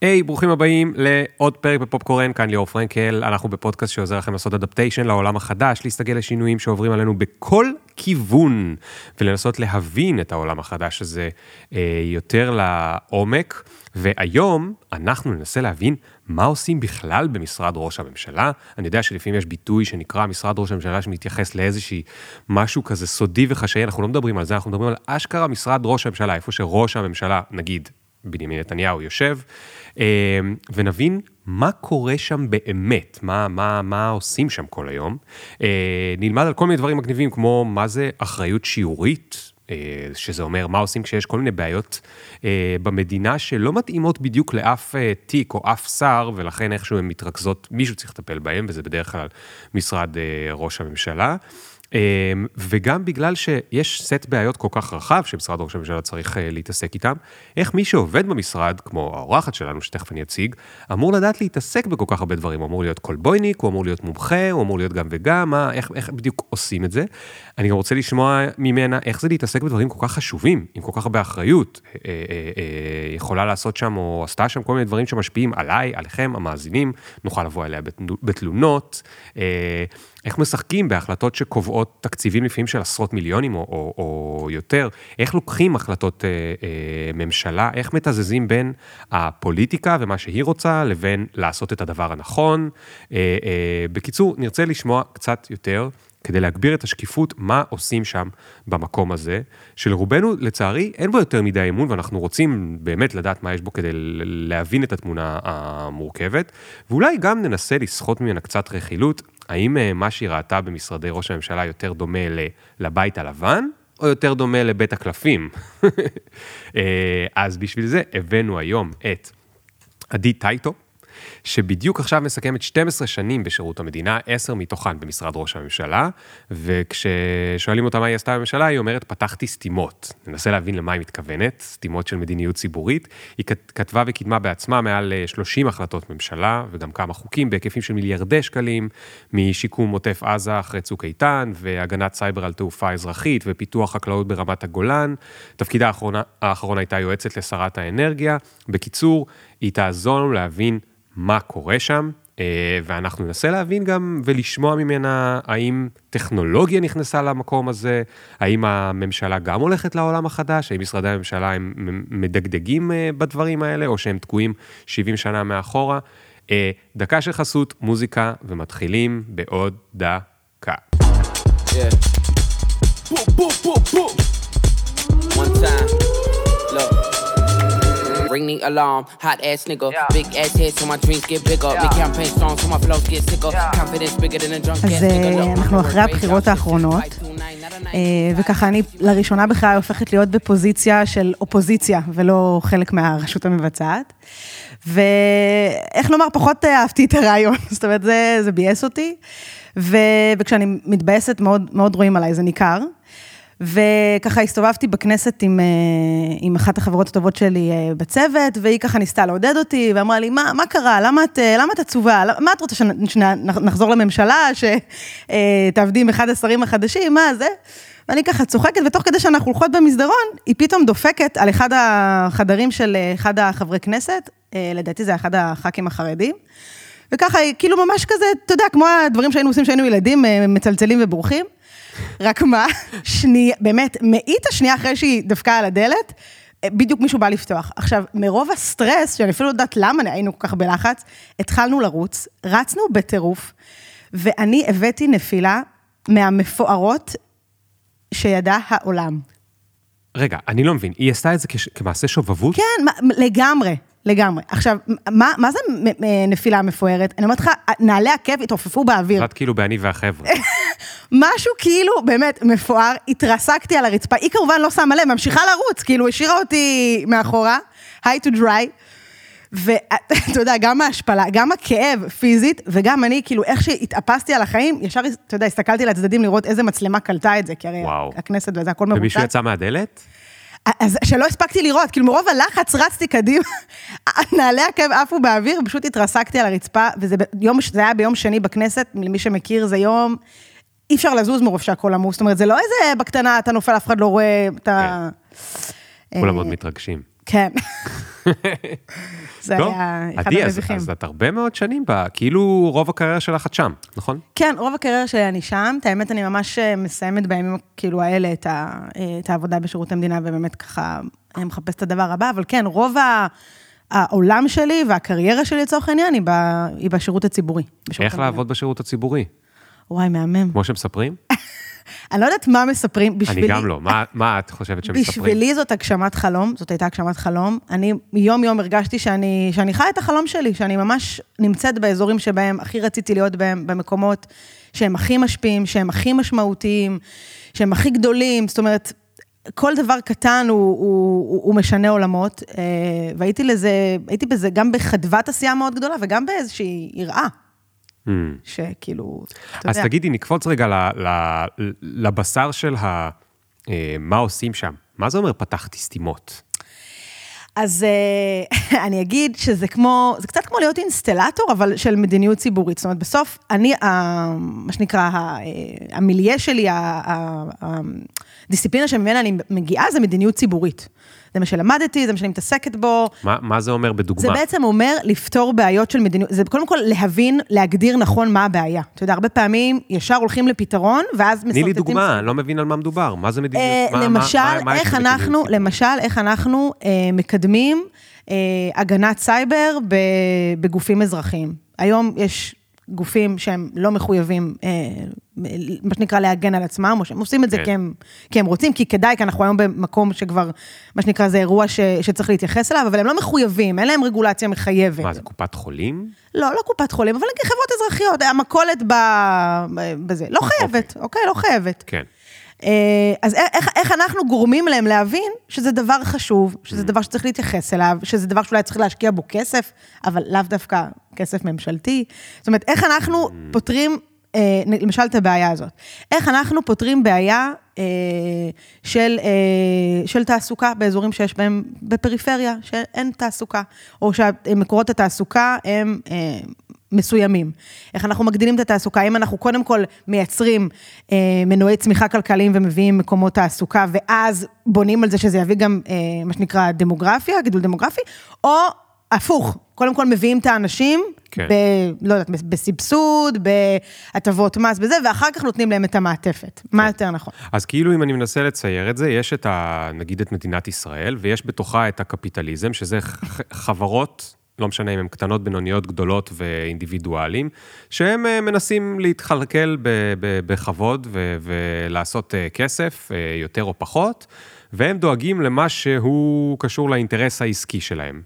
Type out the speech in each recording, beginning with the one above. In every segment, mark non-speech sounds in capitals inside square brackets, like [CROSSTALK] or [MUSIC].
היי, hey, ברוכים הבאים לעוד פרק בפופקורן, כאן ליאור פרנקל, אנחנו בפודקאסט שעוזר לכם לעשות אדפטיישן לעולם החדש, להסתגל לשינויים שעוברים עלינו בכל כיוון, ולנסות להבין את העולם החדש הזה אה, יותר לעומק. והיום אנחנו ננסה להבין מה עושים בכלל במשרד ראש הממשלה. אני יודע שלפעמים יש ביטוי שנקרא משרד ראש הממשלה שמתייחס לאיזושהי משהו כזה סודי וחשאי, אנחנו לא מדברים על זה, אנחנו מדברים על אשכרה משרד ראש הממשלה, איפה שראש הממשלה, נגיד, בנימין נתניהו יושב, אה, ונבין מה קורה שם באמת, מה, מה, מה עושים שם כל היום. אה, נלמד על כל מיני דברים מגניבים, כמו מה זה אחריות שיעורית, אה, שזה אומר מה עושים כשיש כל מיני בעיות במדינה שלא מתאימות בדיוק לאף תיק או אף שר, ולכן איכשהו הן מתרכזות, מישהו צריך לטפל בהן, וזה בדרך כלל משרד ראש הממשלה. אמ, וגם בגלל שיש סט בעיות כל כך רחב שמשרד ראש הממשלה צריך אה, להתעסק איתם, איך מי שעובד במשרד, כמו האורחת שלנו, שתכף אני אציג, אמור לדעת להתעסק בכל כך הרבה דברים. הוא אמור להיות קולבויניק, הוא אמור להיות מומחה, הוא אמור להיות גם וגם, מה, איך, איך בדיוק עושים את זה. אני גם רוצה לשמוע ממנה איך זה להתעסק בדברים כל כך חשובים, עם כל כך הרבה אחריות. אה, אה, אה, יכולה לעשות שם, או עשתה שם כל מיני דברים שמשפיעים עליי, עליכם, המאזינים, נוכל לבוא אליה בתלונות. איך משחקים בהחלטות שקובעות תקציבים לפעמים של עשרות מיליונים או, או, או יותר, איך לוקחים החלטות אה, אה, ממשלה, איך מתזזים בין הפוליטיקה ומה שהיא רוצה לבין לעשות את הדבר הנכון. אה, אה, בקיצור, נרצה לשמוע קצת יותר. כדי להגביר את השקיפות, מה עושים שם במקום הזה, שלרובנו, לצערי, אין בו יותר מדי אמון, ואנחנו רוצים באמת לדעת מה יש בו כדי להבין את התמונה המורכבת, ואולי גם ננסה לסחוט ממנה קצת רכילות. האם אה, מה שהיא ראתה במשרדי ראש הממשלה יותר דומה לבית הלבן, או יותר דומה לבית הקלפים? [LAUGHS] אה, אז בשביל זה הבאנו היום את עדי טייטו, שבדיוק עכשיו מסכמת 12 שנים בשירות המדינה, 10 מתוכן במשרד ראש הממשלה, וכששואלים אותה מה היא עשתה בממשלה, היא אומרת, פתחתי סתימות. ננסה להבין למה היא מתכוונת, סתימות של מדיניות ציבורית. היא כתבה וקידמה בעצמה מעל 30 אה, החלטות ממשלה, וגם כמה חוקים בהיקפים של מיליארדי שקלים, משיקום עוטף עזה אחרי צוק איתן, והגנת סייבר על תעופה אזרחית, ופיתוח חקלאות ברמת הגולן. תפקידה האחרונה, האחרון הייתה יועצת לשרת האנרגיה. בקיצור, היא תעזור לנו להבין מה קורה שם, אה, ואנחנו ננסה להבין גם ולשמוע ממנה האם טכנולוגיה נכנסה למקום הזה, האם הממשלה גם הולכת לעולם החדש, האם משרדי הממשלה הם מדגדגים אה, בדברים האלה, או שהם תקועים 70 שנה מאחורה. אה, דקה של חסות, מוזיקה, ומתחילים בעוד דקה. Yeah. Boom, boom, boom, boom. One time. Ring the alarm. Hot ass nigga, yeah. big ass head so my dreams get bigger. Yeah. Big campaign strong so my flows get sicker. Yeah. Confidence bigger than a drunk ass nigga. אז אנחנו אחרי הבחירות האחרונות, וככה אני לראשונה בכלל הופכת להיות בפוזיציה של אופוזיציה, ולא חלק מהרשות המבצעת. ואיך לומר, פחות אהבתי את הרעיון, [LAUGHS] זאת אומרת, זה, זה ביאס אותי. וכשאני מתבאסת, מאוד, מאוד רואים עליי, זה ניכר. וככה הסתובבתי בכנסת עם, אה, עם אחת החברות הטובות שלי אה, בצוות, והיא ככה ניסתה לעודד אותי, ואמרה לי, מה, מה קרה? למה את, אה, למה את עצובה? מה את רוצה שנחזור לממשלה, שתעבדי עם אחד השרים החדשים? מה זה? ואני ככה צוחקת, ותוך כדי שאנחנו הולכות במסדרון, היא פתאום דופקת על אחד החדרים של אחד החברי כנסת, לדעתי זה אחד הח"כים החרדים. וככה, כאילו ממש כזה, אתה יודע, כמו הדברים שהיינו עושים כשהיינו ילדים, מצלצלים ובורחים. רק מה, שנייה, באמת, מאית השנייה אחרי שהיא דפקה על הדלת, בדיוק מישהו בא לפתוח. עכשיו, מרוב הסטרס, שאני אפילו לא יודעת למה היינו כל כך בלחץ, התחלנו לרוץ, רצנו בטירוף, ואני הבאתי נפילה מהמפוארות שידע העולם. רגע, אני לא מבין, היא עשתה את זה כמעשה שובבות? כן, לגמרי. לגמרי. עכשיו, מה, מה זה נפילה מפוארת? אני אומרת לך, נעלי עקב התעופפו באוויר. את כאילו באני והחבר'ה. [LAUGHS] משהו כאילו, באמת, מפואר, התרסקתי על הרצפה. היא כמובן לא שמה לב, ממשיכה לרוץ, כאילו, השאירה אותי מאחורה, היי טו דריי. ואתה יודע, גם ההשפלה, גם הכאב פיזית, וגם אני, כאילו, איך שהתאפסתי על החיים, ישר, אתה יודע, הסתכלתי לצדדים לראות איזה מצלמה קלטה את זה, כי הרי וואו. הכנסת וזה, הכל מבוצע. ומישהו יצא מהדלת? אז שלא הספקתי לראות, כאילו מרוב הלחץ רצתי קדימה, [LAUGHS] נעלי עקב עפו באוויר, פשוט התרסקתי על הרצפה, וזה ביום, זה היה ביום שני בכנסת, למי שמכיר, זה יום, אי אפשר לזוז מרוב שהכל עמוס, זאת אומרת, זה לא איזה בקטנה, אתה נופל, אף אחד לא רואה, אתה... כן. כולם מאוד מתרגשים. כן. [LAUGHS] זה היה אחד המביכים. אז את הרבה מאוד שנים כאילו רוב הקריירה שלך את שם, נכון? כן, רוב הקריירה שלי אני שם. את האמת, אני ממש אה, מסיימת בימים כאילו האלה את, אה, את העבודה בשירות המדינה, ובאמת ככה אה, מחפשת את הדבר הבא, אבל כן, רוב ה, העולם שלי והקריירה שלי לצורך העניין היא, בשירות הציבורי. איך. לעבוד בשירות הציבורי? וואי, מהמם. כמו שמספרים? [LAUGHS] אני לא יודעת מה מספרים, בשבילי... אני גם לא. מה, מה את חושבת שמספרים? בשבילי זאת הגשמת חלום, זאת הייתה הגשמת חלום. אני יום-יום הרגשתי שאני, שאני חיה את החלום שלי, שאני ממש נמצאת באזורים שבהם הכי רציתי להיות בהם, במקומות שהם הכי משפיעים, שהם הכי משמעותיים, שהם הכי גדולים, זאת אומרת, כל דבר קטן הוא, הוא, הוא, הוא משנה עולמות, אה, והייתי לזה, הייתי בזה גם בחדוות עשייה מאוד גדולה וגם באיזושהי יראה, Hmm. שכאילו, אתה אז יודע. תגידי, נקפוץ רגע ל, ל, לבשר של ה... אה, מה עושים שם. מה זה אומר פתחתי סתימות? אז אה, [LAUGHS] אני אגיד שזה כמו, זה קצת כמו להיות אינסטלטור, אבל של מדיניות ציבורית. זאת אומרת, בסוף, אני, מה שנקרא, אה, המיליה שלי, הדיסציפלינה שממנה אני מגיעה, זה מדיניות ציבורית. זה מה שלמדתי, זה מה שאני מתעסקת בו. מה, מה זה אומר בדוגמה? זה בעצם אומר לפתור בעיות של מדיניות, זה קודם כל להבין, להגדיר נכון מה הבעיה. אתה יודע, הרבה פעמים ישר הולכים לפתרון, ואז תני לי מסרטטים דוגמה, אני לא מבין על מה מדובר. מה זה מדיניות? אה, מה- למשל, מה- מה איך אנחנו, ציבורית? למשל, איך אנחנו אה, מקדמים אה, הגנת סייבר בגופים אזרחיים. היום יש גופים שהם לא מחויבים, אה, מה שנקרא, להגן על עצמם, או שהם עושים את זה כן. כי הם, כי הם רוצים, כי כדאי, כי אנחנו היום במקום שכבר, מה שנקרא, זה אירוע ש, שצריך להתייחס אליו, אבל הם לא מחויבים, אין להם רגולציה מחייבת. מה, זה קופת חולים? לא, לא קופת חולים, אבל חברות אזרחיות, המכולת בזה. לא חייבת, אוקיי? לא חייבת. כן. אה, אז איך, איך אנחנו גורמים להם להבין שזה דבר חשוב, שזה דבר שצריך להתייחס אליו, שזה דבר שאולי צריך להשקיע בו כסף, אבל לאו דווקא כסף ממשלתי. זאת אומרת, איך אנחנו פותרים, אה, למשל, את הבעיה הזאת. איך אנחנו פותרים בעיה אה, של, אה, של תעסוקה באזורים שיש בהם, בפריפריה, שאין תעסוקה, או שמקורות התעסוקה הם... מסוימים. איך אנחנו מגדילים את התעסוקה, האם אנחנו קודם כל מייצרים אה, מנועי צמיחה כלכליים ומביאים מקומות תעסוקה, ואז בונים על זה שזה יביא גם, אה, מה שנקרא, דמוגרפיה, גידול דמוגרפי, או הפוך, קודם כל מביאים את האנשים, כן. ב, לא יודעת, בסבסוד, בהטבות מס, בזה, ואחר כך נותנים להם את המעטפת. מה יותר נכון? אז כאילו אם אני מנסה לצייר את זה, יש את ה... נגיד את מדינת ישראל, ויש בתוכה את הקפיטליזם, שזה חברות, לא משנה אם הן קטנות, בינוניות, גדולות ואינדיבידואלים, שהם אה, מנסים ב- בכבוד ו- ולעשות אה, כסף, אה, יותר או פחות, והם דואגים למה שהוא קשור לאינטרס העסקי שלהם.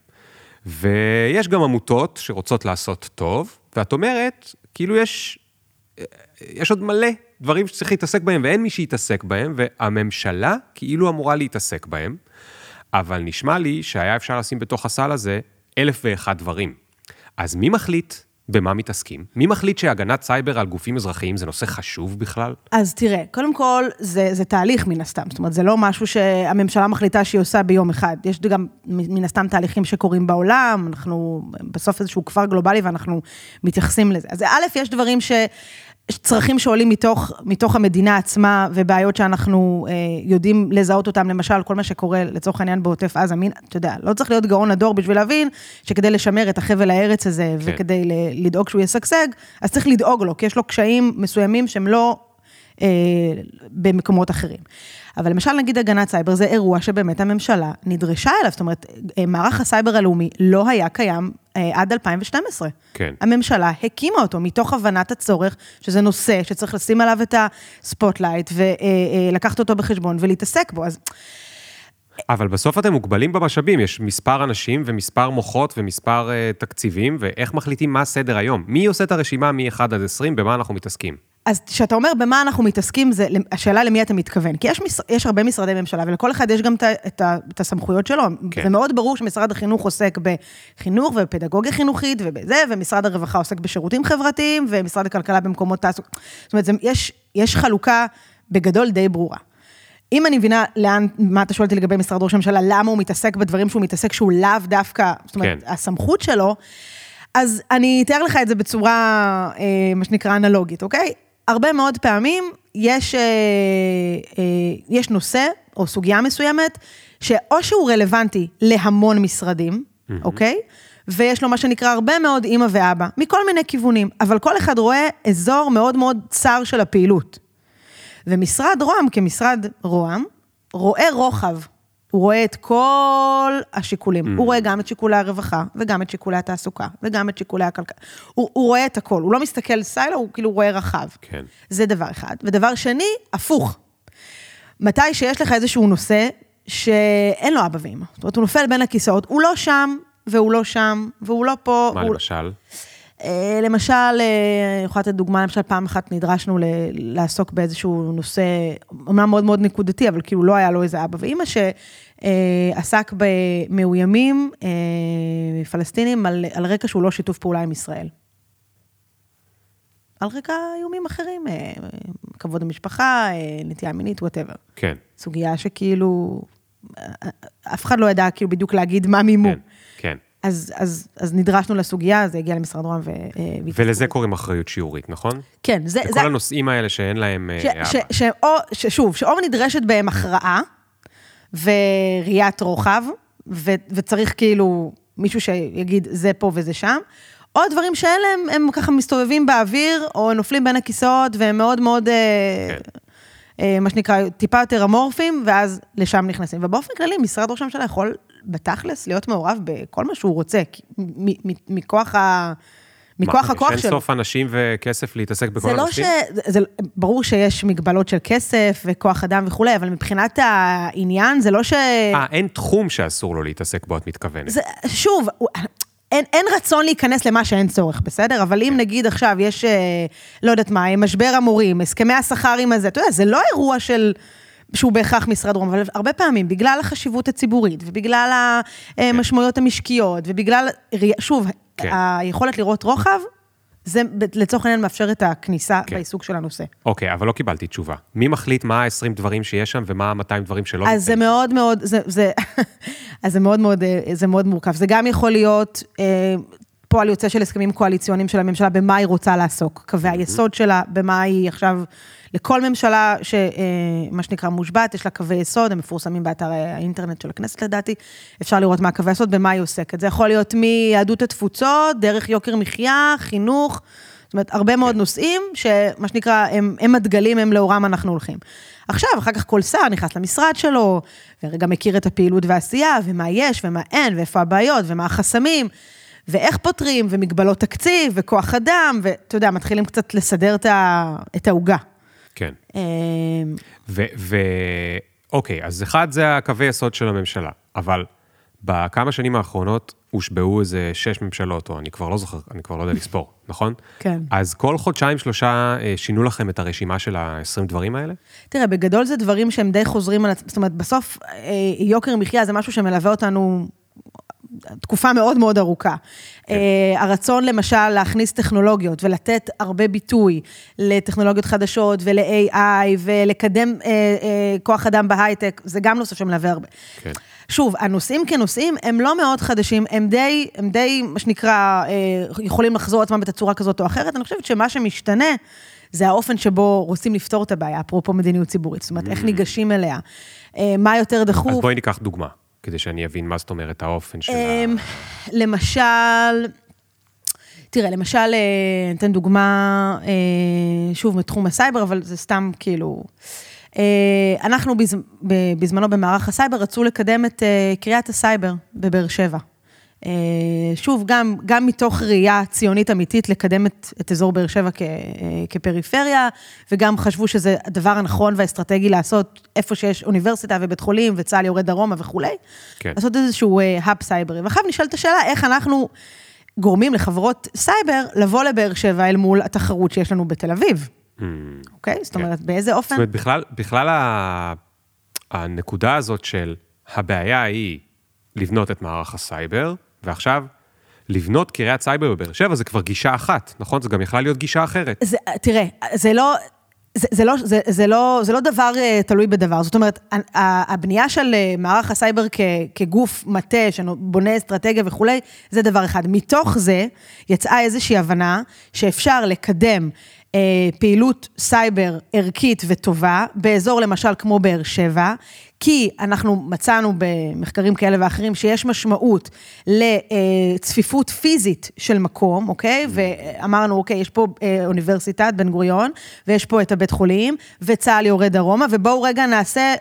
ויש גם עמותות שרוצות לעשות טוב, ואת אומרת, כאילו יש יש עוד מלא דברים שצריך להתעסק בהם, ואין מי שיתעסק בהם, והממשלה כאילו אמורה להתעסק בהם, אבל נשמע לי שהיה אפשר לשים בתוך הסל הזה אלף ואחד דברים. אז מי מחליט במה מתעסקים? מי מחליט שהגנת סייבר על גופים אזרחיים זה נושא חשוב בכלל? אז תראה, קודם כל, זה, זה תהליך מן הסתם, זאת אומרת, זה לא משהו שהממשלה מחליטה שהיא עושה ביום אחד. יש גם מן הסתם תהליכים שקורים בעולם, אנחנו בסוף איזשהו כפר גלובלי ואנחנו מתייחסים לזה. אז א', יש דברים ש... צרכים שעולים מתוך, מתוך המדינה עצמה, ובעיות שאנחנו אה, יודעים לזהות אותם, למשל, כל מה שקורה לצורך העניין בעוטף עזה, מין, אתה יודע, לא צריך להיות גאון הדור בשביל להבין שכדי לשמר את החבל הארץ הזה, כן. וכדי לדאוג שהוא ישגשג, אז צריך לדאוג לו, כי יש לו קשיים מסוימים שהם לא אה, במקומות אחרים. אבל למשל, נגיד הגנת סייבר, זה אירוע שבאמת הממשלה נדרשה אליו, זאת אומרת, אה, מערך הסייבר הלאומי לא היה קיים אה, עד 2012. כן. הממשלה הקימה אותו מתוך הבנת הצורך, שזה נושא שצריך לשים עליו את ה spotlight, ולקחת אותו בחשבון ולהתעסק בו. אז אבל בסוף אתם מוגבלים במשאבים, יש מספר אנשים ומספר מוחות ומספר אה, תקציבים, ואיך מחליטים מה סדר היום? מי עושה את הרשימה מ-1 עד 20, במה אנחנו מתעסקים? אז כשאתה אומר במה אנחנו מתעסקים, זה השאלה למי אתה מתכוון. כי יש, יש הרבה משרדי ממשלה, ולכל אחד יש גם את, הסמכויות שלו. כן. זה מאוד ברור שמשרד החינוך עוסק בחינוך ובפדגוגיה חינוכית ובזה, ומשרד הרווחה עוסק בשירותים חברתיים, ומשרד הכלכלה במקומות תעסוקה. זאת אומרת, זה, יש, יש חלוקה בגדול די ברורה. אם אני מבינה לאן, מה אתה שואל אותי לגבי משרד ראש הממשלה, למה הוא מתעסק בדברים שהוא מתעסק, שהוא לאו דווקא, זאת אומרת, כן. הסמכות שלו, אז אני אתאר לך את זה בצורה, אה, מה שנקרא, אנלוגית, אוקיי? הרבה מאוד פעמים יש, אה, אה, יש נושא או סוגיה מסוימת שאו שהוא רלוונטי להמון משרדים, אוקיי? ויש לו מה שנקרא הרבה מאוד אימא ואבא, מכל מיני כיוונים, אבל כל אחד רואה אזור מאוד מאוד צר של הפעילות. ומשרד רוה"מ כמשרד רוה"מ, רואה רוחב. הוא רואה את כל השיקולים. Mm. הוא רואה גם את שיקולי הרווחה, וגם את שיקולי התעסוקה, וגם את שיקולי הכלכלה. הוא, הוא רואה את הכל, הוא לא מסתכל סיילו, הוא כאילו רואה רחב. כן. זה דבר אחד. ודבר שני, הפוך. מתי שיש לך איזשהו נושא שאין לו אבא ואמא, זאת אומרת, הוא נופל בין הכיסאות, הוא לא שם, והוא לא שם, והוא לא פה. מה הוא... למשל? אה, למשל, אה, אני יכולה לתת דוגמה, למשל פעם אחת נדרשנו ל- לעסוק באיזשהו נושא, אמנם מאוד מאוד נקודתי, אבל כאילו לא היה לו איזה אבא ואימא, שעסק במאוימים אה, פלסטינים על, על רקע שהוא לא שיתוף פעולה עם ישראל. על רקע איומים אחרים, כבוד המשפחה, נטייה מינית, וואטאבר. כן. סוגיה שכאילו, אף אחד לא ידע כאילו בדיוק להגיד מה מימו. כן. אז, אז, אז נדרשנו לסוגיה, זה הגיע למשרד רוה"מ ו... אה, ולזה קוראים אחריות שיעורית, נכון? כן, זה... לכל זה הנושאים האלה שאין להם ש, אה, ש, אבא. ש, או, ששוב, שאו נדרשת בהם הכרעה וראיית רוחב, ו, וצריך כאילו מישהו שיגיד זה פה וזה שם, או דברים שאלה הם, הם ככה מסתובבים באוויר, או נופלים בין הכיסאות, והם מאוד מאוד, כן. אה, אה, מה שנקרא, טיפה יותר אמורפיים, ואז לשם נכנסים. ובאופן כללי, משרד ראש הממשלה יכול בתכלס להיות מעורב בכל מה שהוא רוצה, מכוח ה... מכוח הכוח יש שלו. אין סוף אנשים וכסף להתעסק בכל זה לא הנושאים? ש... זה, ברור שיש מגבלות של כסף וכוח אדם וכולי, אבל מבחינת העניין, זה לא ש... אה, אין תחום שאסור לו להתעסק בו, את מתכוונת. זה, שוב, אין, אין רצון להיכנס למה שאין צורך, בסדר? אבל אם נגיד עכשיו יש, אה, לא יודעת מה, משבר המורים, הסכמי השכר עם הזה, אתה יודע, זה לא אירוע של... שהוא בהכרח משרד רום, אבל הרבה פעמים, בגלל החשיבות הציבורית, ובגלל המשמעויות המשקיות, ובגלל, שוב, כן. היכולת לראות רוחב, זה לצורך העניין מאפשר את הכניסה כן. בעיסוק של הנושא. אוקיי, אבל לא קיבלתי תשובה. מי מחליט מה ה-20 דברים שיש שם ומה ה-200 דברים שלא אז זה נמצאים? מאוד מאוד, זה, זה, [LAUGHS] אז זה מאוד מאוד, אה, זה מאוד מורכב. זה גם יכול להיות אה, פועל יוצא של הסכמים קואליציוניים של הממשלה, במה היא רוצה לעסוק. קווי היסוד שלה, במה היא עכשיו, לכל ממשלה שמה שנקרא מושבת, יש לה קווי יסוד, הם מפורסמים באתר האינטרנט של הכנסת לדעתי, אפשר לראות מה קווי היסוד, במה היא עוסקת. זה יכול להיות מיהדות התפוצות, דרך יוקר מחיה, חינוך, זאת אומרת, הרבה מאוד נושאים, שמה שנקרא, הם, הם הדגלים, הם לאורם אנחנו הולכים. עכשיו, אחר כך כל שר נכנס למשרד שלו, ורגע מכיר את הפעילות והעשייה, ומה יש ומה אין, ואיפה הבעיות, ומה החסמים, ואיך פותרים, ומגבלות תקציב, וכוח אדם, ואתה יודע, מתחילים קצת לסדר את העוגה. כן. אה, ו... ו... אוקיי, אז אחד זה הקווי יסוד של הממשלה, אבל בכמה שנים האחרונות הושבעו איזה שש ממשלות, או אני כבר לא זוכר, אני כבר לא יודע לספור, [LAUGHS] נכון? כן. אז כל חודשיים, שלושה, אה, שינו לכם את הרשימה של ה-20 דברים האלה? תראה, בגדול זה דברים שהם די חוזרים על זאת אומרת, בסוף אה, יוקר מחיה זה משהו שמלווה אותנו תקופה מאוד מאוד ארוכה. כן. אה, הרצון למשל להכניס טכנולוגיות ולתת הרבה ביטוי לטכנולוגיות חדשות ול-AI ולקדם אה, אה, כוח אדם בהייטק, זה גם נושא שמלווה הרבה. כן. שוב, הנושאים כנושאים הם לא מאוד חדשים, הם די, הם די, מה שנקרא, יכולים לחזור עצמם בתצורה כזאת או אחרת. אני חושבת שמה שמשתנה זה האופן שבו רוצים לפתור את הבעיה, אפרופו מדיניות ציבורית. זאת אומרת, איך ניגשים אליה, מה יותר דחוף. ממ. אז בואי ניקח דוגמה, כדי שאני אבין מה זאת אומרת האופן של ה... אמ, למשל, תראה, למשל, אה, ניתן דוגמה, אה, שוב, מתחום הסייבר, אבל זה סתם כאילו... אה, אנחנו בזמנו במערך הסייבר רצו לקדם את קריית הסייבר בבאר שבע. אה, שוב, גם, גם מתוך ראייה ציונית אמיתית לקדם את, את אזור באר שבע כ, אה, כפריפריה, וגם חשבו שזה הדבר הנכון והאסטרטגי לעשות איפה שיש אוניברסיטה ובית חולים וצה"ל יורד דרומה וכולי. כן. לעשות איזשהו hub סייברי. ועכשיו נשאלת השאלה, איך אנחנו גורמים לחברות סייבר לבוא לבאר שבע אל מול התחרות שיש לנו בתל אביב, ממ. אוקיי? זאת כן. אומרת, באיזה אופן? זאת אומרת, בכלל, בכלל ה... הנקודה הזאת של הבעיה היא לבנות את מערך הסייבר, ועכשיו לבנות קריית סייבר בבאר שבע זה כבר גישה אחת, נכון? זה גם יכלה להיות גישה אחרת. זה, תראה, זה לא... זה, זה, לא, זה, זה, לא, זה לא דבר uh, תלוי בדבר, זאת אומרת, הבנייה של uh, מערך הסייבר כ, כגוף מטה שבונה אסטרטגיה וכולי, זה דבר אחד. מתוך זה יצאה איזושהי הבנה שאפשר לקדם uh, פעילות סייבר ערכית וטובה, באזור למשל כמו באר שבע, כי אנחנו מצאנו במחקרים כאלה ואחרים שיש משמעות לצפיפות פיזית של מקום, אוקיי? ואמרנו, אוקיי, יש פה אה, אוניברסיטת בן גוריון, ויש פה את הבית חולים, וצה"ל יורד דרומה, ובואו רגע נעשה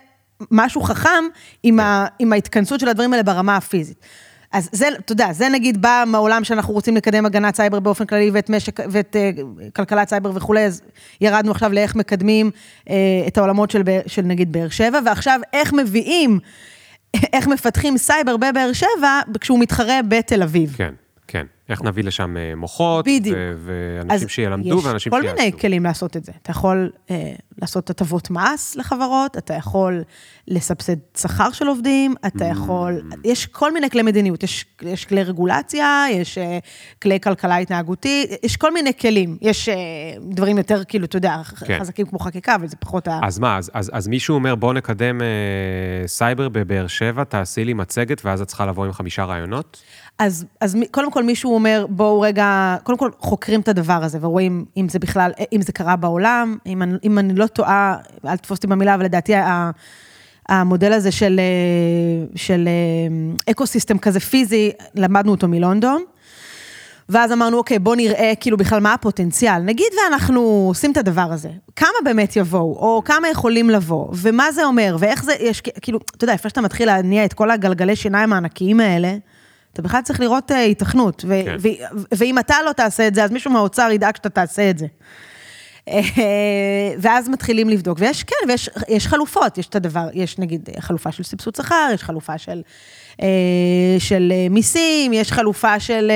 משהו חכם עם, ה, עם ההתכנסות של הדברים האלה ברמה הפיזית. אז זה, אתה יודע, זה נגיד בא מהעולם שאנחנו רוצים לקדם הגנת סייבר באופן כללי ואת משק, ואת uh, כלכלת סייבר וכולי, אז ירדנו עכשיו לאיך מקדמים uh, את העולמות של, של נגיד באר שבע, ועכשיו איך מביאים, [LAUGHS] איך מפתחים סייבר בבאר שבע כשהוא מתחרה בתל אביב. כן. כן, איך נביא לשם אה, מוחות, בדיוק. ואנשים שילמדו ואנשים שיעשו. יש כל מיני כלים לעשות את זה. אתה יכול אה, לעשות הטבות מס לחברות, אתה יכול לסבסד שכר של עובדים, אתה יכול, mm. יש כל מיני כלי מדיניות, יש, יש כלי רגולציה, יש אה, כלי כלכלה התנהגותית, יש כל מיני כלים. יש אה, דברים יותר, כאילו, אתה יודע, כן. חזקים כמו חקיקה, אבל זה פחות ה... אז מה, אז, אז, אז מישהו אומר, בוא נקדם אה, סייבר בבאר שבע, תעשי לי מצגת, ואז את צריכה לבוא עם חמישה רעיונות? אז, אז קודם כל מישהו אומר, בואו רגע, קודם כל חוקרים את הדבר הזה ורואים אם זה בכלל, אם זה קרה בעולם, אם אני, אם אני לא טועה, אל תתפוס אותי במילה, אבל לדעתי המודל הזה של, של ecosystem כזה פיזי, למדנו אותו מלונדון. ואז אמרנו, אוקיי, בוא נראה כאילו בכלל מה הפוטנציאל. נגיד ואנחנו עושים את הדבר הזה, כמה באמת יבואו, או כמה יכולים לבוא, ומה זה אומר, ואיך זה, יש, כאילו, אתה יודע, לפני שאתה מתחיל להניע את כל הגלגלי שיניים הענקיים האלה, אתה בכלל צריך לראות היתכנות, ו- כן. ו- ואם אתה לא תעשה את זה, אז מישהו מהאוצר ידאג שאתה תעשה את זה. אה, ואז מתחילים לבדוק, ויש, כן, ויש חלופות, יש את הדבר, יש נגיד חלופה של סבסוד שכר, יש חלופה של, אה, של מיסים, יש חלופה של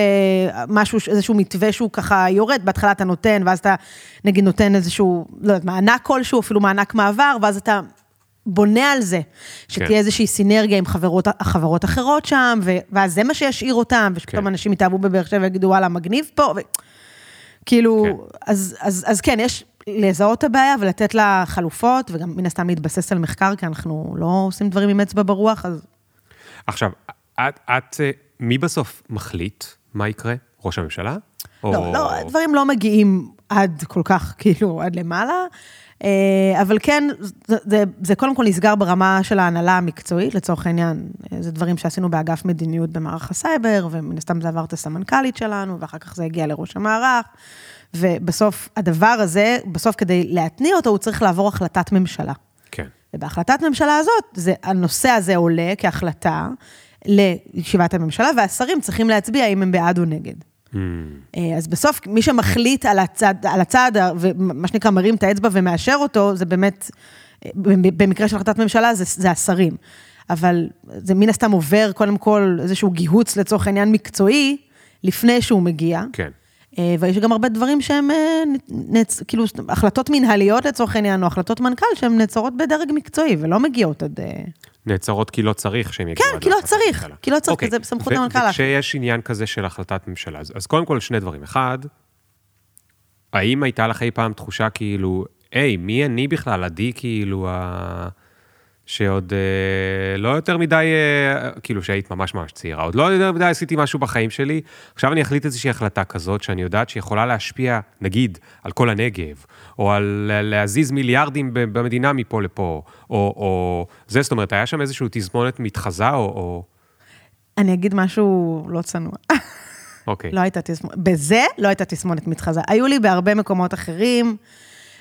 משהו, איזשהו מתווה שהוא ככה יורד, בהתחלה אתה נותן, ואז אתה נגיד נותן איזשהו, לא יודעת, מענק כלשהו, אפילו מענק מעבר, ואז אתה בונה על זה, שתהיה כן. איזושהי סינרגיה עם חברות, חברות אחרות שם, ו, ואז זה מה שישאיר אותם, ושפתאום כן. אנשים יתאהבו בבאר שבע ויגידו, וואלה, מגניב פה, ו... כאילו, כן. אז, אז, אז כן, יש לזהות את הבעיה ולתת לה חלופות, וגם מן הסתם להתבסס על מחקר, כי אנחנו לא עושים דברים עם אצבע ברוח, אז... עכשיו, את, את, אה, מי בסוף מחליט מה יקרה? ראש הממשלה? לא, או... לא, הדברים לא מגיעים עד כל כך, כאילו, עד למעלה. אה, אבל כן, זה, זה, זה קודם כל נסגר ברמה של ההנהלה המקצועית, לצורך העניין, אה, זה דברים שעשינו באגף מדיניות במערך הסייבר, ומן הסתם זה עבר את הסמנכ"לית שלנו, ואחר כך זה הגיע לראש המערך, ובסוף הדבר הזה, בסוף כדי להתניע אותו, הוא צריך לעבור החלטת ממשלה. כן. ובהחלטת ממשלה הזאת, זה, הנושא הזה עולה כהחלטה לישיבת הממשלה, והשרים צריכים להצביע אם הם בעד או נגד. Mm. אז בסוף, מי שמחליט על הצד, על הצד, ומה שנקרא, מרים את האצבע ומאשר אותו, זה באמת, במקרה של החלטת ממשלה, זה, זה השרים. אבל זה מן הסתם עובר, קודם כל, איזשהו גיהוץ לצורך העניין מקצועי, לפני שהוא מגיע. כן. אה, ויש גם הרבה דברים שהם, נצ... כאילו, החלטות מנהליות לצורך העניין, או החלטות מנכ"ל, שהן נעצרות בדרג מקצועי ולא מגיעות עד... נעצרות כי לא צריך שהם יגיעו כן, כי לא צריך, כי לא צריך, כי. זה בסמכות המנכ"ל. וכשיש עניין כזה של החלטת ממשלה, אז קודם כל שני דברים. אחד, האם הייתה לך אי פעם תחושה כאילו, היי, מי אני בכלל? עדי כאילו, ה... שעוד אה, לא יותר מדי, אה, כאילו שהיית ממש ממש צעירה, עוד לא יותר מדי עשיתי משהו בחיים שלי, עכשיו אני אחליט איזושהי החלטה כזאת, שאני יודעת שיכולה להשפיע, נגיד, על כל הנגב, או על להזיז מיליארדים במדינה מפה לפה, או, או זה, זאת אומרת, היה שם איזושהי תזמונת מתחזה, או... או... אני אגיד משהו לא צנוע. אוקיי. לא הייתה תסמונת, בזה לא הייתה תסמונת מתחזה. היו לי בהרבה מקומות אחרים,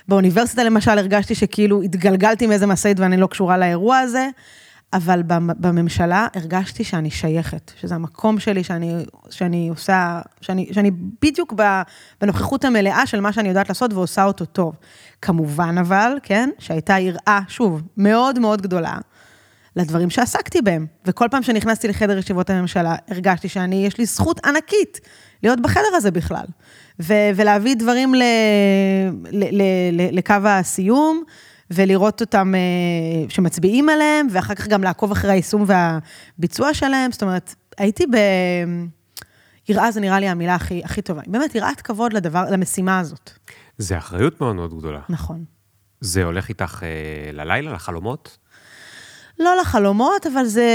באוניברסיטה למשל הרגשתי שכאילו התגלגלתי מאיזה משאית ואני לא קשורה לאירוע הזה, אבל בממשלה הרגשתי שאני שייכת, שזה המקום שלי, שאני, שאני עושה, שאני, שאני בדיוק בנוכחות המלאה של מה שאני יודעת לעשות ועושה אותו טוב. כמובן אבל, כן, שהייתה יראה, שוב, מאוד מאוד גדולה. לדברים שעסקתי בהם. וכל פעם שנכנסתי לחדר ישיבות הממשלה, הרגשתי שאני, יש לי זכות ענקית להיות בחדר הזה בכלל. ו- ולהביא דברים ל- ל- ל- ל- לקו הסיום, ולראות אותם uh, שמצביעים עליהם, ואחר כך גם לעקוב אחרי היישום והביצוע שלהם. זאת אומרת, הייתי ב... יראה זה נראה לי המילה הכי, הכי טובה. באמת, יראת כבוד לדבר, למשימה הזאת. זה אחריות מאוד מאוד גדולה. נכון. זה הולך איתך אה, ללילה, לחלומות? לא לחלומות, אבל זה,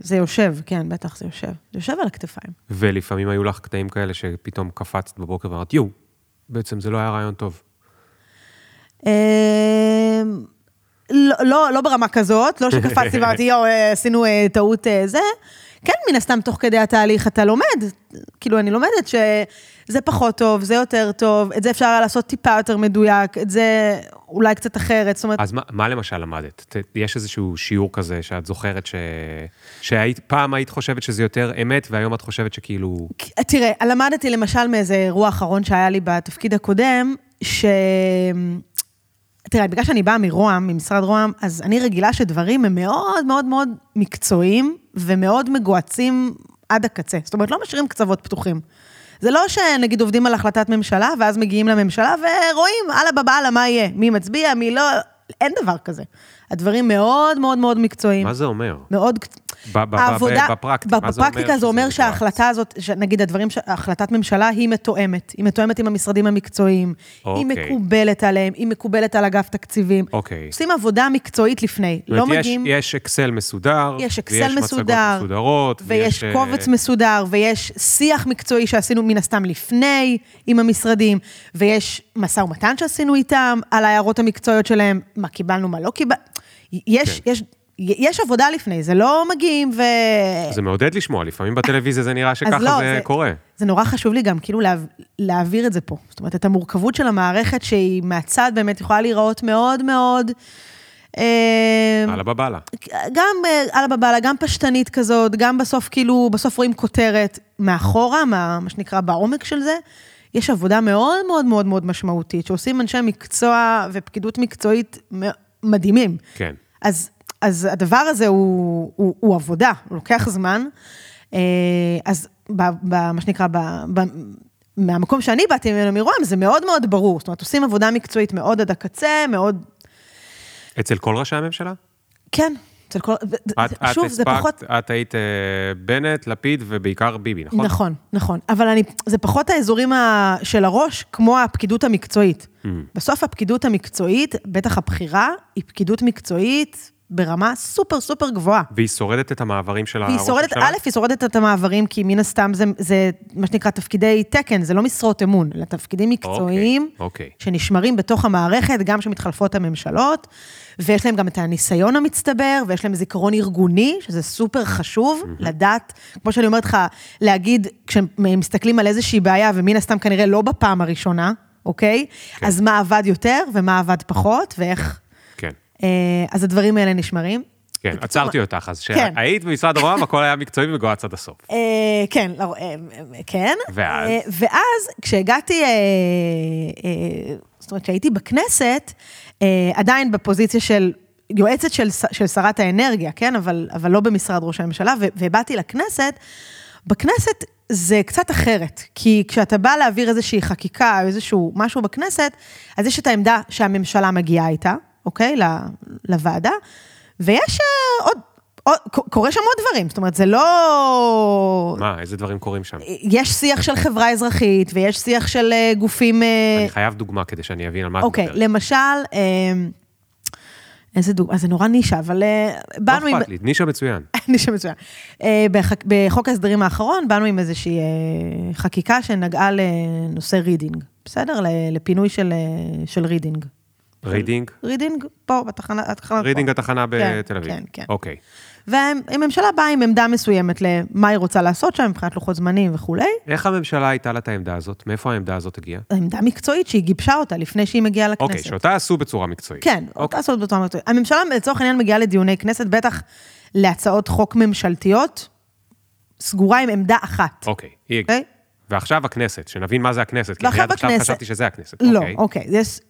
זה יושב, כן, בטח זה יושב. זה יושב על הכתפיים. ולפעמים היו לך קטעים כאלה שפתאום קפצת בבוקר ואמרת, יואו, בעצם זה לא היה רעיון טוב. אמ, לא, לא, לא ברמה כזאת, לא שקפצתי [LAUGHS] ואמרתי, יואו, אה, עשינו אה, טעות אה, זה. כן, מן הסתם, תוך כדי התהליך אתה לומד. כאילו, אני לומדת שזה פחות טוב, זה יותר טוב, את זה אפשר היה לעשות טיפה יותר מדויק, את זה אולי קצת אחרת, זאת אומרת... אז מה, מה למשל למדת? יש איזשהו שיעור כזה שאת זוכרת ש... שהיית, פעם היית חושבת שזה יותר אמת, והיום את חושבת שכאילו... תראה, למדתי למשל מאיזה אירוע אחרון שהיה לי בתפקיד הקודם, ש... תראה, בגלל שאני באה מרוה"מ, ממשרד רוה"מ, אז אני רגילה שדברים הם מאוד מאוד מאוד מקצועיים ומאוד מגוהצים עד הקצה. זאת אומרת, לא משאירים קצוות פתוחים. זה לא שנגיד עובדים על החלטת ממשלה, ואז מגיעים לממשלה ורואים, אללה בבאללה, מה יהיה? מי מצביע, מי לא... אין דבר כזה. הדברים מאוד מאוד מאוד מקצועיים. מה זה אומר? מאוד... העבודה, בפרקטיקה, מה זה אומר בפרקטיקה זה אומר? שההחלטה הזאת, נגיד הדברים, החלטת ממשלה היא מתואמת. היא מתואמת עם המשרדים המקצועיים. היא אוקיי. מקובלת עליהם, היא מקובלת על אגף תקציבים. אוקיי. עושים עבודה מקצועית לפני. לא יש- מגיעים... יש אקסל מסודר, יש אקסל ויש מסודר, מצגות מסודרות, ויש אה, קובץ מסודר, ויש שיח מקצועי שעשינו מן הסתם לפני עם המשרדים, ויש משא ומתן שעשינו איתם על ההערות המקצועיות שלהם, מה קיבלנו, מה לא קיבלנו. יש, כן. יש, יש עבודה לפני, זה לא מגיעים ו... זה מעודד לשמוע, לפעמים בטלוויזיה זה נראה שככה לא, זה זה- קורה. זה נורא חשוב לי גם כאילו לה, להעביר את זה פה. זאת אומרת, את המורכבות של המערכת, שהיא מהצד באמת יכולה להיראות מאוד מאוד... אה, אללה בבאללה. גם אה, אללה בבאללה, גם פשטנית כזאת, גם בסוף כאילו, בסוף רואים כותרת מאחורה, מה, מה שנקרא בעומק של זה. יש עבודה מאוד מאוד מאוד מאוד משמעותית, שעושים אנשי מקצוע ופקידות מקצועית מדהימים. כן. אז, אז הדבר הזה הוא, הוא, הוא עבודה, הוא לוקח זמן. אה, אז ב, ב, מה שנקרא, ב, ב, מהמקום שאני באתי ממנו מרוה"מ, זה מאוד מאוד ברור. זאת אומרת, עושים עבודה מקצועית מאוד עד הקצה, מאוד... אצל כל ראשי הממשלה? כן, אצל כל... את, את שוב, זה הספקת, פחות... את היית אה, בנט, לפיד ובעיקר ביבי, נכון? נכון, נכון. אבל אני, זה פחות האזורים ה, של הראש, כמו הפקידות המקצועית. Mm. בסוף הפקידות המקצועית, בטח הבכירה, היא פקידות מקצועית ברמה סופר סופר גבוהה. והיא שורדת את המעברים של והיא שורדת? א', היא שורדת את המעברים, כי מן הסתם זה, זה מה שנקרא תפקידי תקן, זה לא משרות אמון, אלא תפקידים מקצועיים, אוקיי. שנשמרים בתוך המערכת, גם כשמתחלפות הממשלות, ויש להם גם את הניסיון המצטבר, ויש להם זיכרון ארגוני, שזה סופר חשוב, לדעת, כמו שאני אומרת לך, להגיד, כשמסתכלים על איזושהי בעיה, ומן הסתם כנראה לא בפעם הראשונה, אוקיי? כן. אז מה עבד יותר ומה עבד פחות, ואיך... אה, אז הדברים האלה נשמרים. כן, עצרתי אותך, אז כן. כשהיית במשרד רוה"מ, הכל היה מקצועי ומגוהץ עד הסוף. אה, כן, לא, אה, כן. ואז? ואז, כשהגעתי, זאת אומרת, כשהייתי בכנסת, עדיין בפוזיציה של יועצת של, של שרת האנרגיה, כן? אבל, אבל לא במשרד ראש הממשלה, ובאתי לכנסת, בכנסת זה קצת אחרת, כי כשאתה בא להעביר איזושהי חקיקה או איזשהו משהו בכנסת, אז יש את העמדה שהממשלה מגיעה איתה, אוקיי? לוועדה, ויש אה, עוד... קורה שם עוד דברים, זאת אומרת, זה לא... מה, איזה דברים קורים שם? יש שיח של חברה אזרחית, ויש שיח של אה, גופים... אה, אני חייב דוגמה כדי שאני אבין על מה את אוקיי, מדברת. למשל, אה, איזה דוגמה, זה נורא נישה, אבל אה, לא באנו עם... אכפת לי, נישה מצוין. [LAUGHS] נישה מצוין. בחוק ההסדרים האחרון, באנו עם איזושהי חקיקה שנגעה לנושא רידינג, בסדר? לפינוי של, של רידינג. רידינג? רידינג פה, בתחנה... התחנה פה. רידינג התחנה כן, בתל אביב. כן, כן. אוקיי. והממשלה באה עם עמדה מסוימת למה היא רוצה לעשות שם, מבחינת לוחות זמנים וכולי. איך הממשלה הייתה לה את העמדה הזאת? מאיפה העמדה הזאת הגיעה? עמדה מקצועית שהיא גיבשה אותה לפני שהיא מגיעה לכנסת. אוקיי, שאותה עשו בצורה מקצועית. כן, אותה לעשות בצורה מקצועית. הממשלה לצורך העניין מגיעה לדיוני כנסת, בטח להצעות חוק ממשלתיות, סגורה עם עמדה אחת. אוקיי, היא אוקיי? ועכשיו הכנסת, שנבין מה זה הכנסת. כי עד עכשיו. חשבתי שזה הכנסת. לא, אוקיי. אוקיי. יש...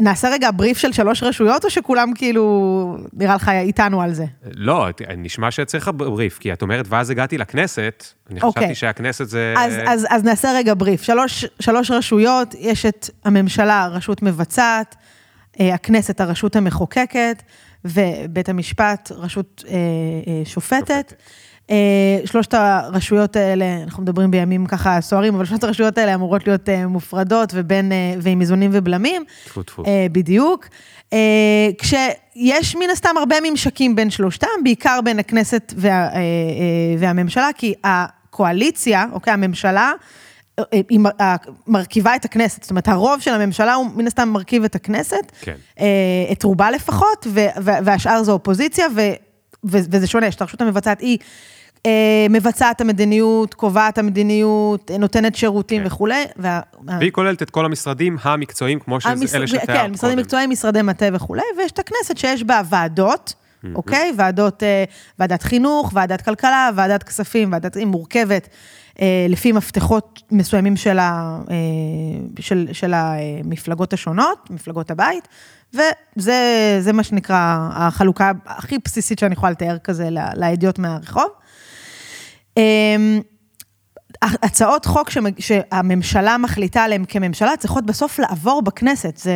נעשה רגע בריף של שלוש רשויות, או שכולם כאילו, נראה לך איתנו על זה? לא, נשמע שצריך בריף, כי את אומרת, ואז הגעתי לכנסת, אני אוקיי. חשבתי שהכנסת זה... אז, אז, אז נעשה רגע בריף. שלוש, שלוש רשויות, יש את הממשלה, רשות מבצעת, אה, הכנסת, הרשות המחוקקת, ובית המשפט, רשות אה, אה, שופטת. שופטת. אה, שלושת הרשויות האלה, אנחנו מדברים בימים ככה סוערים, אבל שלושת הרשויות האלה אמורות להיות אה, מופרדות ובין, אה, ועם איזונים ובלמים. טפו טפו. בדיוק. כשיש מן הסתם הרבה ממשקים בין שלושתם, בעיקר בין הכנסת וה, והממשלה, כי הקואליציה, אוקיי, הממשלה, היא מרכיבה את הכנסת, זאת אומרת, הרוב של הממשלה הוא מן הסתם מרכיב את הכנסת, כן. את רובה לפחות, והשאר זה אופוזיציה, ו- וזה שונה, יש את הרשות המבצעת, היא מבצעת המדיניות, קובעת המדיניות, אה, נותנת שירותים כן. וכולי. וה- והיא כוללת את כל המשרדים המקצועיים, כמו המשרד- אלה שתיארת כן, משרדים קודם. מקצועיים, משרדי מטה וכולי, ויש את הכנסת שיש בה ועדות, אוקיי? ועדות, אה, ועדת חינוך, ועדת כלכלה, ועדת כספים, ועדת, היא מורכבת אה, לפי מפתחות מסוימים של, ה, אה, של, של המפלגות השונות, מפלגות הבית, וזה זה מה שנקרא החלוקה הכי בסיסית שאני יכולה לתאר כזה לידיעות מהרחוב. אמ, הצעות חוק שהממשלה מחליטה עליהן כממשלה צריכות בסוף לעבור בכנסת. זה,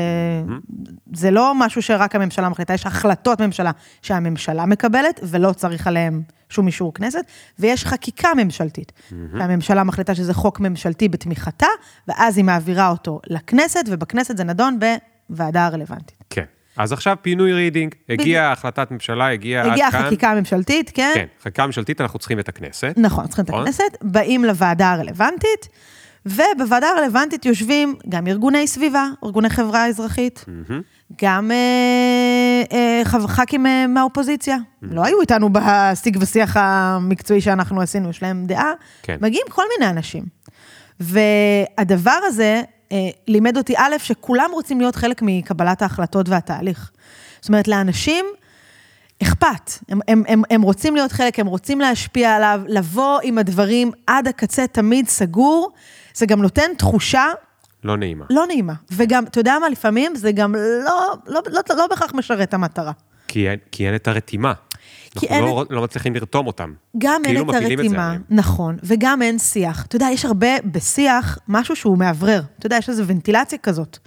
זה לא משהו שרק הממשלה מחליטה, יש החלטות ממשלה שהממשלה מקבלת ולא צריך עליהן שום אישור כנסת, ויש חקיקה ממשלתית. שהממשלה מחליטה שזה חוק ממשלתי בתמיכתה, ואז היא מעבירה אותו לכנסת, ובכנסת זה נדון בוועדה הרלוונטית. כן. אז עכשיו פינוי רידינג, הגיעה החלטת ממשלה, הגיעה עד הגיעה כאן. החקיקה הממשלתית, כן? כן, חקיקה ממשלתית, אנחנו צריכים את הכנסת. נכון, צריכים את נכון. הכנסת, באים לוועדה הרלוונטית, ובוועדה הרלוונטית יושבים גם ארגוני סביבה, ארגוני חברה אזרחית, גם אה, אה, ח"כים אה, מהאופוזיציה. לא היו איתנו בשיג ושיח המקצועי שאנחנו עשינו, יש להם דעה. כן. מגיעים כל מיני אנשים. והדבר הזה לימד אותי, א', שכולם רוצים להיות חלק מקבלת ההחלטות והתהליך. זאת אומרת, לאנשים אכפת, הם, הם, הם, הם רוצים להיות חלק, הם רוצים להשפיע עליו, לבוא עם הדברים עד הקצה תמיד סגור, זה גם נותן תחושה לא נעימה. לא נעימה. וגם, אתה יודע מה, לפעמים זה גם לא, לא, לא, לא בהכרח משרת המטרה. כי אין- כי אין את הרתימה. כי אנחנו אין לא, לא מצליחים לרתום אותם. גם אין כאילו את מפילים את זה הרתימה, עליהם. נכון, וגם אין שיח. אתה יודע, יש הרבה בשיח משהו שהוא מאוורר. אתה יודע, יש איזו ונטילציה כזאת.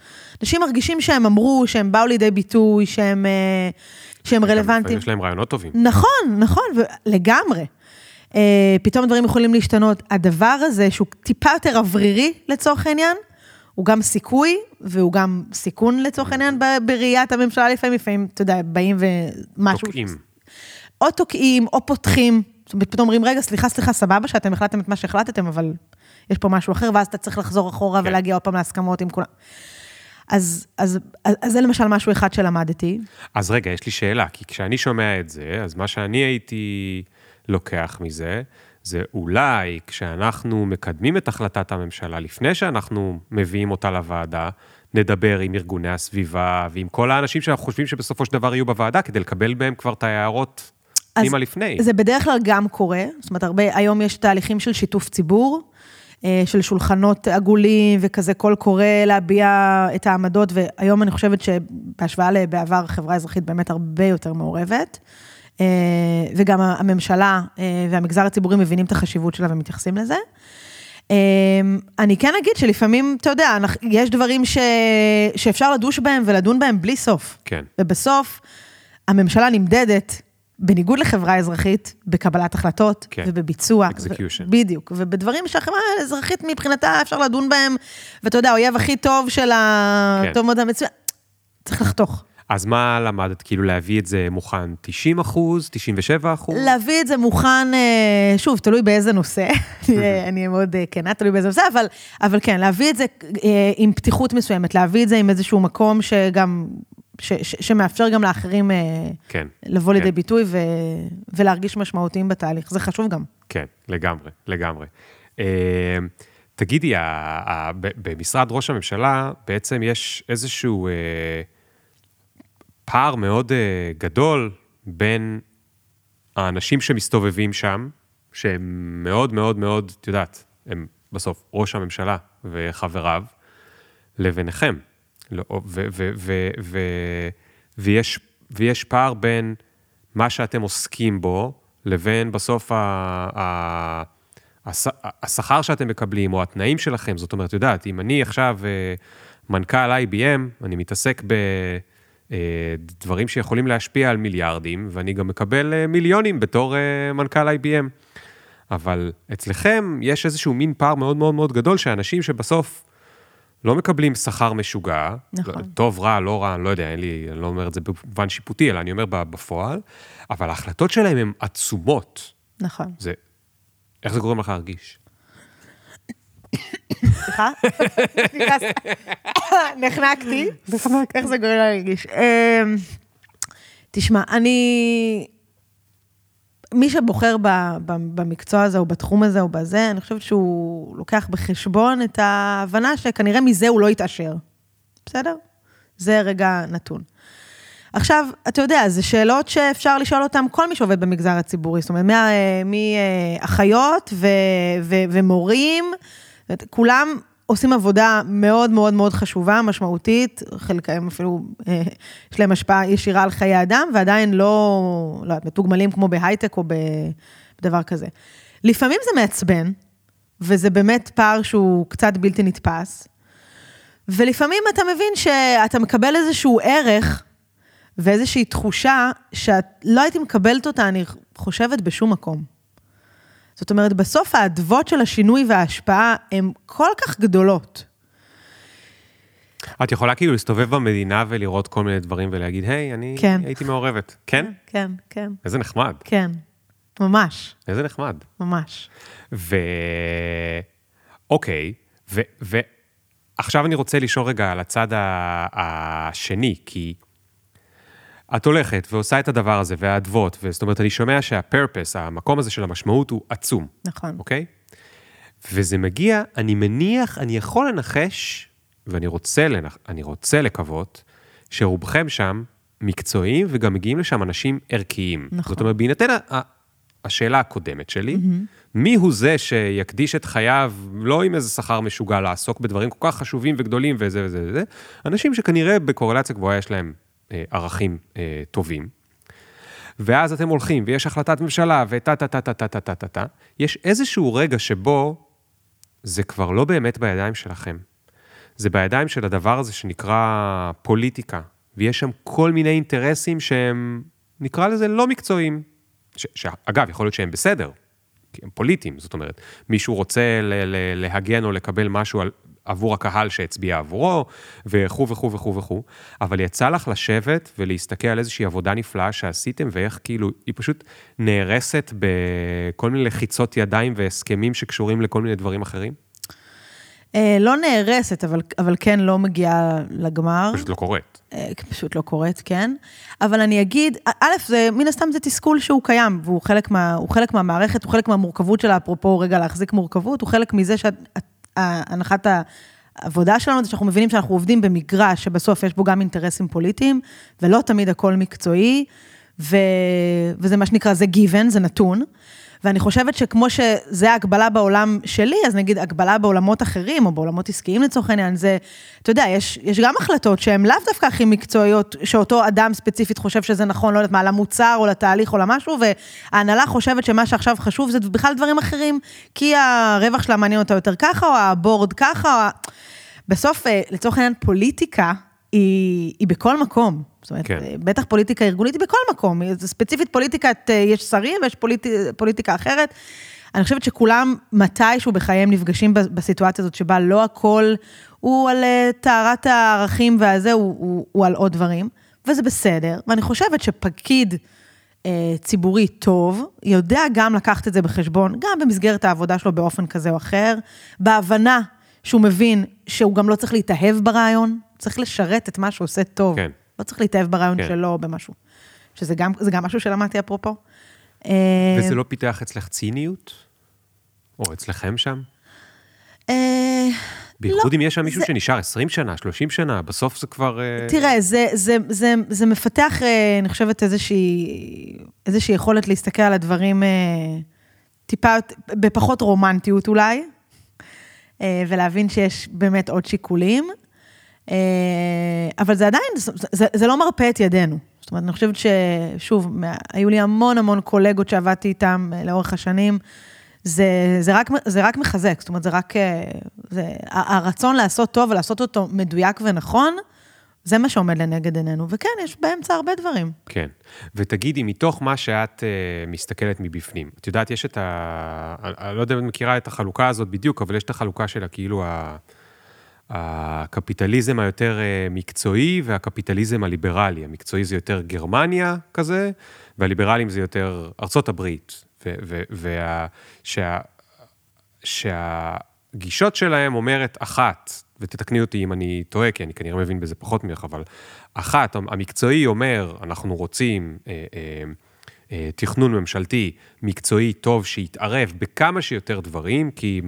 אנשים מרגישים שהם אמרו, שהם באו לידי ביטוי, שהם, אה, שהם רלוונטיים. יש להם רעיונות טובים. נכון, נכון, לגמרי. Uh, פתאום דברים יכולים להשתנות. הדבר הזה, שהוא טיפה יותר אוורירי לצורך העניין, הוא גם סיכוי, והוא גם סיכון לצורך העניין ב- בראיית הממשלה לפעמים, לפעמים, אתה יודע, באים ומשהו... תוקעים. או תוקעים, או פותחים. זאת אומרת, פתאום אומרים, רגע, סליחה, סליחה, סבבה שאתם החלטתם את מה שהחלטתם, אבל יש פה משהו אחר, ואז אתה צריך לחזור אחורה כן. ולהגיע עוד פעם להסכמות עם כולם. אז, אז, אז, אז זה למשל משהו אחד שלמדתי. אז רגע, יש לי שאלה, כי כשאני שומע את זה, אז מה שאני הייתי לוקח מזה, זה אולי כשאנחנו מקדמים את החלטת הממשלה, לפני שאנחנו מביאים אותה לוועדה, נדבר עם ארגוני הסביבה ועם כל האנשים שאנחנו חושבים שבסופו של דבר יהיו בוועדה, כדי לקבל מהם כבר את ההערות פנימה לפני. זה בדרך כלל גם קורה, זאת אומרת, הרבה, היום יש תהליכים של שיתוף ציבור, אה, של שולחנות עגולים וכזה קול קורא להביע את העמדות, והיום אני חושבת שבהשוואה לבעבר, החברה האזרחית באמת הרבה יותר מעורבת. אה, וגם הממשלה אה, והמגזר הציבורי מבינים את החשיבות שלה ומתייחסים לזה. אני כן אגיד שלפעמים, אתה יודע, יש דברים ש... שאפשר לדוש בהם ולדון בהם בלי סוף. כן. ובסוף, הממשלה נמדדת, בניגוד לחברה אזרחית, בקבלת החלטות כן. ובביצוע. Execution. ו- בדיוק, ובדברים שהחברה האזרחית מבחינתה אפשר לדון בהם, ואתה יודע, האויב הכי טוב של ה... כן. טוב מאוד המצוין, צריך לחתוך. אז מה למדת? כאילו להביא את זה מוכן 90 אחוז, 97 אחוז? להביא את זה מוכן, אה, שוב, תלוי באיזה נושא, [LAUGHS] אני אהיה מאוד אה, כנה, תלוי באיזה נושא, אבל, אבל כן, להביא את זה אה, עם פתיחות מסוימת, להביא את זה עם איזשהו מקום שגם, ש, ש, שמאפשר גם לאחרים אה, כן. לבוא לידי כן. ביטוי ו, ולהרגיש משמעותיים בתהליך, זה חשוב גם. כן, לגמרי, לגמרי. אה, תגידי, במשרד ראש הממשלה בעצם יש איזשהו אה, פער מאוד גדול בין האנשים שמסתובבים שם, שהם מאוד מאוד מאוד, את יודעת, הם בסוף ראש הממשלה וחבריו, לביניכם. לא, ו- ו- ו- ו- ויש, ויש פער בין מה שאתם עוסקים בו, לבין בסוף ה- ה- הש- השכר שאתם מקבלים, או התנאים שלכם. זאת אומרת, יודעת, אם אני עכשיו אה, מנכ"ל IBM, אני מתעסק בדברים שיכולים להשפיע על מיליארדים, ואני גם מקבל אה, מיליונים בתור אה, מנכ"ל IBM. אבל אצלכם יש איזשהו מין פער מאוד מאוד מאוד גדול, שאנשים שבסוף לא מקבלים שכר משוגע, נכון. לא, טוב, רע, לא רע, אני לא יודע, אין לי, אני לא אומר את זה במובן שיפוטי, אלא אני אומר בפועל, אבל ההחלטות שלהם הן עצומות. נכון. זה, איך זה גורם לך להרגיש? סליחה. נחנקתי. איך זה גורם להרגיש? אמ, תשמע, אני... מי שבוחר ב, ב, במקצוע הזה, או בתחום הזה, או בזה, אני חושבת שהוא לוקח בחשבון את ההבנה שכנראה מזה הוא לא יתעשר. בסדר? זה רגע נתון. עכשיו, אתה יודע, זה שאלות שאפשר לשאול אותן כל מי שעובד במגזר הציבורי, זאת אומרת, מאחיות ומורים, כולם עושים עבודה מאוד מאוד מאוד חשובה, משמעותית, חלקם אפילו, אה, יש להם השפעה ישירה על חיי אדם, ועדיין לא, לא יודעת, מתוגמלים כמו בהייטק או בדבר כזה. לפעמים זה מעצבן, וזה באמת פער שהוא קצת בלתי נתפס, ולפעמים אתה מבין שאתה מקבל איזשהו ערך ואיזושהי תחושה שאת לא הייתי מקבלת אותה, אני חושבת, בשום מקום. זאת אומרת, בסוף האדוות של השינוי וההשפעה הן כל כך גדולות. את יכולה כאילו להסתובב במדינה ולראות כל מיני דברים ולהגיד, היי, אני כן. הייתי מעורבת. כן? כן, כן. איזה נחמד. כן, ממש. איזה נחמד. ממש. ו... אוקיי, ו... ועכשיו אני רוצה לשאול רגע על הצד השני, כי את הולכת ועושה את הדבר הזה, והאדוות, זאת אומרת, אני שומע שהפרפס, המקום הזה של המשמעות הוא עצום. נכון. אוקיי? וזה מגיע, אני מניח, אני יכול לנחש, ואני רוצה, לנח, רוצה לקוות, שרובכם שם מקצועיים, וגם מגיעים לשם אנשים ערכיים. נכון. זאת אומרת, בהינתן השאלה הקודמת שלי, mm-hmm. מי הוא זה שיקדיש את חייו, לא עם איזה שכר משוגע, לעסוק בדברים כל כך חשובים וגדולים וזה וזה וזה, אנשים שכנראה בקורלציה גבוהה יש להם ערכים אה, טובים. ואז אתם הולכים, ויש החלטת ממשלה, וטה טה טה טה טה טה טה טה טה, יש איזשהו רגע שבו זה כבר לא באמת בידיים שלכם. זה בידיים של הדבר הזה שנקרא פוליטיקה, ויש שם כל מיני אינטרסים שהם, נקרא לזה, לא מקצועיים. ש, שאגב, יכול להיות שהם בסדר, כי הם פוליטיים, זאת אומרת, מישהו רוצה ל, ל, להגן או לקבל משהו על, עבור הקהל שהצביע עבורו, וכו' וכו' וכו' וכו', אבל יצא לך לשבת ולהסתכל על איזושהי עבודה נפלאה שעשיתם, ואיך כאילו, היא פשוט נהרסת בכל מיני לחיצות ידיים והסכמים שקשורים לכל מיני דברים אחרים? אה, לא נהרסת, אבל, אבל כן לא מגיעה לגמר. פשוט לא קורית. אה, פשוט לא קורית, כן. אבל אני אגיד, א', זה, מן הסתם זה תסכול שהוא קיים, והוא חלק, מה, חלק מהמערכת, הוא חלק מהמורכבות שלה, אפרופו רגע להחזיק מורכבות, הוא חלק מזה שאת הנחת העבודה שלנו זה שאנחנו מבינים שאנחנו עובדים במגרש שבסוף יש בו גם אינטרסים פוליטיים, ולא תמיד הכל מקצועי, ו... וזה מה שנקרא, זה given, זה נתון. ואני חושבת שכמו שזה ההגבלה בעולם שלי, אז נגיד הגבלה בעולמות אחרים, או בעולמות עסקיים לצורך העניין, זה, אתה יודע, יש, יש גם החלטות שהן לאו דווקא הכי מקצועיות, שאותו אדם ספציפית חושב שזה נכון, לא יודעת מה, למוצר או לתהליך או למשהו, וההנהלה חושבת שמה שעכשיו חשוב זה בכלל דברים אחרים, כי הרווח שלה מעניין אותה יותר ככה, או הבורד ככה, או... בסוף, אה, לצורך העניין, פוליטיקה היא, היא בכל מקום. זאת אומרת, כן. בטח פוליטיקה ארגונית היא בכל מקום. ספציפית פוליטיקת, אה, יש שרים ויש פוליט, פוליטיקה אחרת. אני חושבת שכולם מתישהו בחייהם נפגשים בסיטואציה הזאת שבה לא הכל הוא על אה, טהרת הערכים והזה, הוא, הוא, הוא על עוד דברים, וזה בסדר. ואני חושבת שפקיד אה, ציבורי טוב, יודע גם לקחת את זה בחשבון, גם במסגרת העבודה שלו באופן כזה או אחר, בהבנה שהוא מבין שהוא גם לא צריך להתאהב ברעיון, צריך לשרת את מה שהוא עושה טוב. כן. לא צריך להתאהב ברעיון כן. שלו במשהו. שזה גם, גם משהו שלמדתי אפרופו. וזה אה, לא פיתח אצלך ציניות? או אצלכם שם? אה, בייחוד לא, אם יש שם מישהו זה... שנשאר 20 שנה, 30 שנה, בסוף זה כבר... אה, תראה, זה, זה, זה, זה מפתח, אני חושבת, איזושהי, איזושהי יכולת להסתכל על הדברים טיפה, בפחות רומנטיות אולי, ולהבין שיש באמת עוד שיקולים. אה, אבל זה עדיין, זה, זה, לא מרפה את ידינו. זאת אומרת, אני חושבת ששוב, היו לי המון המון קולגות שעבדתי איתם אה, לאורך השנים. זה, זה, רק, זה רק מחזק, זאת אומרת, זה רק... אה, זה, הרצון לעשות טוב ולעשות אותו מדויק ונכון, זה מה שעומד לנגד עינינו. וכן, יש באמצע הרבה דברים. כן. ותגידי, מתוך מה שאת uh, מסתכלת מבפנים, את יודעת, יש את ה... אני לא יודע אם את מכירה את החלוקה הזאת בדיוק, אבל יש את החלוקה של כאילו ה... הקפיטליזם היותר אה, מקצועי והקפיטליזם הליברלי. המקצועי זה יותר גרמניה כזה, והליברלים זה יותר ארצות הברית. ושה... שה... הגישות שלהם אומרת אחת, ותתקני אותי אם אני טועה, כי אני כנראה מבין בזה פחות ממך, אבל אחת, המקצועי אומר, אנחנו רוצים אה, אה, תכנון ממשלתי מקצועי טוב שיתערב בכמה שיותר דברים, כי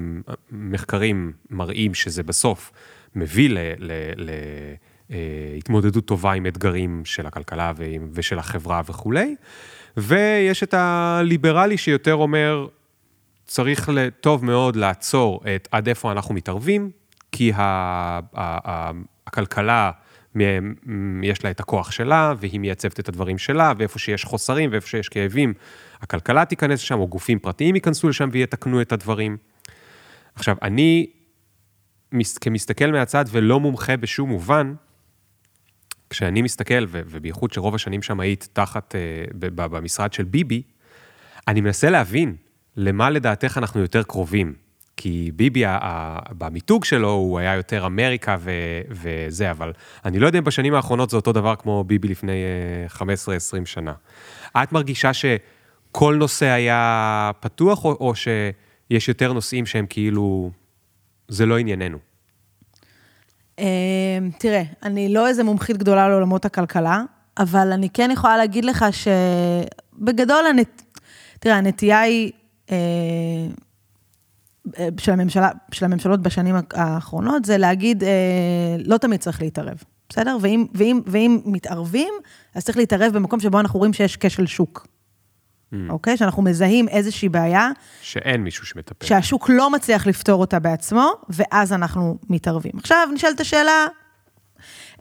מחקרים מראים שזה בסוף מביא ל... ל, ל התמודדות טובה עם אתגרים של הכלכלה ושל החברה וכולי. ויש את הליברלי שיותר אומר, צריך טוב מאוד לעצור את עד איפה אנחנו מתערבים, כי הכלכלה, יש לה את הכוח שלה, והיא מייצבת את הדברים שלה, ואיפה שיש חוסרים ואיפה שיש כאבים, הכלכלה תיכנס לשם, או גופים פרטיים ייכנסו לשם ויתקנו את הדברים. עכשיו, אני, כמסתכל מהצד ולא מומחה בשום מובן, כשאני מסתכל, ובייחוד שרוב השנים שם היית תחת, uh, במשרד של ביבי, אני מנסה להבין למה לדעתך אנחנו יותר קרובים. כי ביבי, במיתוג שלו, הוא היה יותר אמריקה ו, וזה, אבל אני לא יודע אם בשנים האחרונות זה אותו דבר כמו ביבי לפני 15-20 אה, שנה. את מרגישה שכל נושא היה פתוח, או, או שיש יותר נושאים שהם כאילו, זה לא ענייננו? אמ, תראה, אני לא איזה מומחית גדולה לעולמות הכלכלה, אבל אני כן יכולה להגיד לך שבגדול, הנת... תראה, הנטייה היא אה, של, הממשלה, של הממשלות בשנים האחרונות, זה להגיד, אה, לא תמיד צריך להתערב, בסדר? ואם, ואם, ואם מתערבים, אז צריך להתערב במקום שבו אנחנו רואים שיש כשל שוק. Mm. אוקיי? שאנחנו מזהים איזושהי בעיה. שאין מישהו שמטפל. שהשוק לא מצליח לפתור אותה בעצמו, ואז אנחנו מתערבים. עכשיו נשאלת השאלה,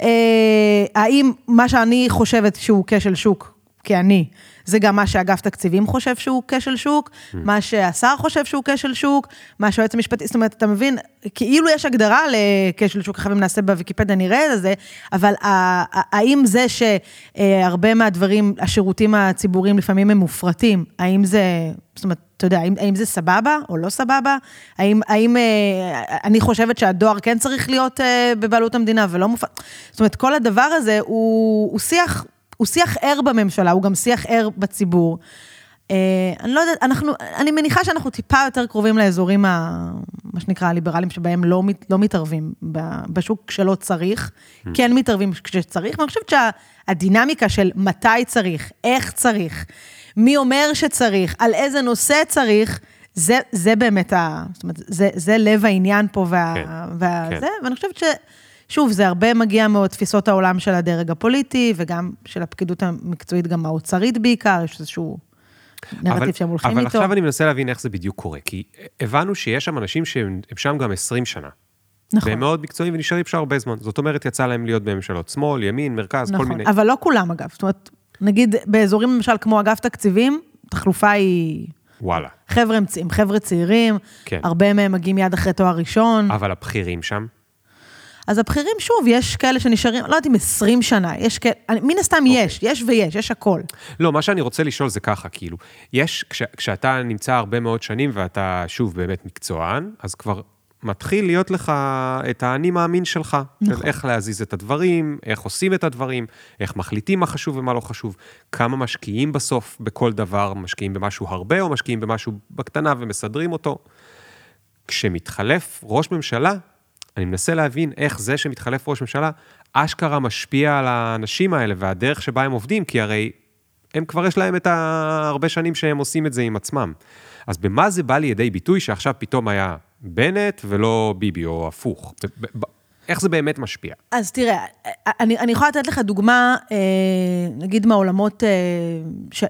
אה, האם מה שאני חושבת שהוא כשל שוק, כי אני, זה גם מה שאגף תקציבים חושב שהוא כשל שוק, mm. מה שהשר חושב שהוא כשל שוק, מה שהיועץ המשפטי, זאת אומרת, אתה מבין, כאילו יש הגדרה לכשל שוק, חייבים נעשה בוויקיפדיה, נראה את זה, אבל האם זה שהרבה מהדברים, השירותים הציבוריים לפעמים הם מופרטים, האם זה, זאת אומרת, אתה יודע, האם, האם זה סבבה או לא סבבה? האם, האם אה, אני חושבת שהדואר כן צריך להיות אה, בבעלות המדינה ולא מופרט? זאת אומרת, כל הדבר הזה הוא, הוא שיח הוא שיח ער בממשלה, הוא גם שיח ער בציבור. Uh, אני לא יודעת, אנחנו, אני מניחה שאנחנו טיפה יותר קרובים לאזורים, ה, מה שנקרא, הליברליים, שבהם לא, לא מתערבים בשוק שלא צריך, mm. כן מתערבים כשצריך, ואני חושבת שהדינמיקה של מתי צריך, איך צריך, מי אומר שצריך, על איזה נושא צריך, זה, זה באמת, ה, זאת אומרת, זה, זה לב העניין פה, וה, כן, וה, כן. זה, ואני חושבת ש... שוב, זה הרבה מגיע מאוד תפיסות העולם של הדרג הפוליטי, וגם של הפקידות המקצועית, גם האוצרית בעיקר, יש איזשהו נרטיב שהם הולכים איתו. אבל עכשיו אני מנסה להבין איך זה בדיוק קורה, כי הבנו שיש שם אנשים שהם שם גם 20 שנה. נכון. והם מאוד מקצועיים ונשארים שם הרבה זמן. זאת אומרת, יצא להם להיות בממשלות שמאל, ימין, מרכז, נכון, כל מיני. אבל לא כולם, אגב. זאת אומרת, נגיד באזורים למשל כמו אגף תקציבים, תחלופה היא... וואלה. חבר'ה הם חבר'ה צעירים, כן. הרבה מהם מגיעים מיד אחרי תואר ראשון. אבל הבכירים שם? אז הבכירים, שוב, יש כאלה שנשארים, לא יודעת אם 20 שנה, יש כאלה, מן הסתם okay. יש, יש ויש, יש הכל. לא, מה שאני רוצה לשאול זה ככה, כאילו, יש, כש, כשאתה נמצא הרבה מאוד שנים ואתה, שוב, באמת מקצוען, אז כבר מתחיל להיות לך את האני מאמין שלך. נכון. של איך להזיז את הדברים, איך עושים את הדברים, איך מחליטים מה חשוב ומה לא חשוב, כמה משקיעים בסוף בכל דבר, משקיעים במשהו הרבה או משקיעים במשהו בקטנה ומסדרים אותו. כשמתחלף ראש ממשלה, אני מנסה להבין איך זה שמתחלף ראש ממשלה, אשכרה משפיע על האנשים האלה והדרך שבה הם עובדים, כי הרי הם כבר יש להם את הרבה שנים שהם עושים את זה עם עצמם. אז במה זה בא לידי ביטוי שעכשיו פתאום היה בנט ולא ביבי, או הפוך? איך זה באמת משפיע? אז תראה, אני, אני יכולה לתת לך דוגמה, אה, נגיד מהעולמות, אה, ש,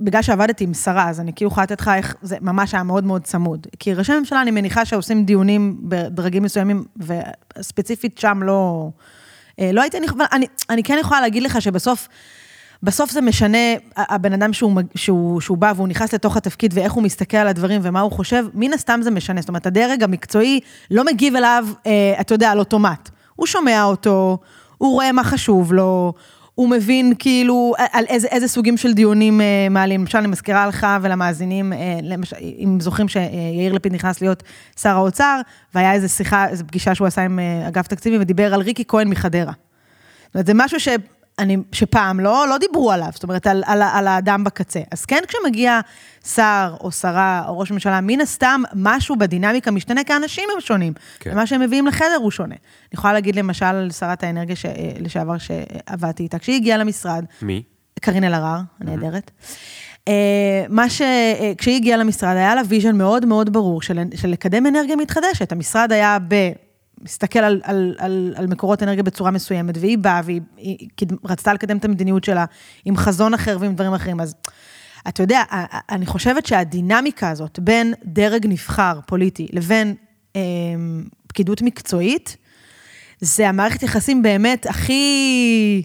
בגלל שעבדתי עם שרה, אז אני כאילו יכולה לתת לך איך זה ממש היה מאוד מאוד צמוד. כי ראשי ממשלה, אני מניחה שעושים דיונים בדרגים מסוימים, וספציפית שם לא, אה, לא הייתי, נכוון, אני, אני כן יכולה להגיד לך שבסוף, בסוף זה משנה, הבן אדם שהוא, שהוא, שהוא בא והוא נכנס לתוך התפקיד ואיך הוא מסתכל על הדברים ומה הוא חושב, מן הסתם זה משנה. זאת אומרת, הדרג המקצועי לא מגיב אליו, אה, אתה יודע, על אוטומט. הוא שומע אותו, הוא רואה מה חשוב לו, הוא מבין כאילו על איזה, איזה סוגים של דיונים אה, מעלים. למשל, אני מזכירה לך ולמאזינים, אה, למשל, אם זוכרים שיאיר לפיד נכנס להיות שר האוצר, והיה איזו שיחה, איזו פגישה שהוא עשה עם אה, אגף תקציבי, ודיבר על ריקי כהן מחדרה. זאת אומרת, זה משהו ש... אני, שפעם לא, לא דיברו עליו, זאת אומרת, על, על, על האדם בקצה. אז כן, כשמגיע שר או שרה או ראש ממשלה, מן הסתם משהו בדינמיקה משתנה, כי האנשים הם שונים. כן. ומה שהם מביאים לחדר הוא שונה. אני יכולה להגיד למשל על שרת האנרגיה ש, לשעבר שעבדתי איתה, כשהיא הגיעה למשרד, מי? קארין אלהרר, הנהדרת. אה, מה ש... אה, כשהיא הגיעה למשרד, היה לה vision מאוד מאוד ברור של, של לקדם אנרגיה מתחדשת. המשרד היה ב... מסתכל על, על, על, על מקורות אנרגיה בצורה מסוימת, והיא באה והיא היא, קיד- רצתה לקדם את המדיניות שלה עם חזון אחר ועם דברים אחרים. אז אתה יודע, אני חושבת שהדינמיקה הזאת בין דרג נבחר פוליטי לבין אה, פקידות מקצועית, זה המערכת יחסים באמת הכי,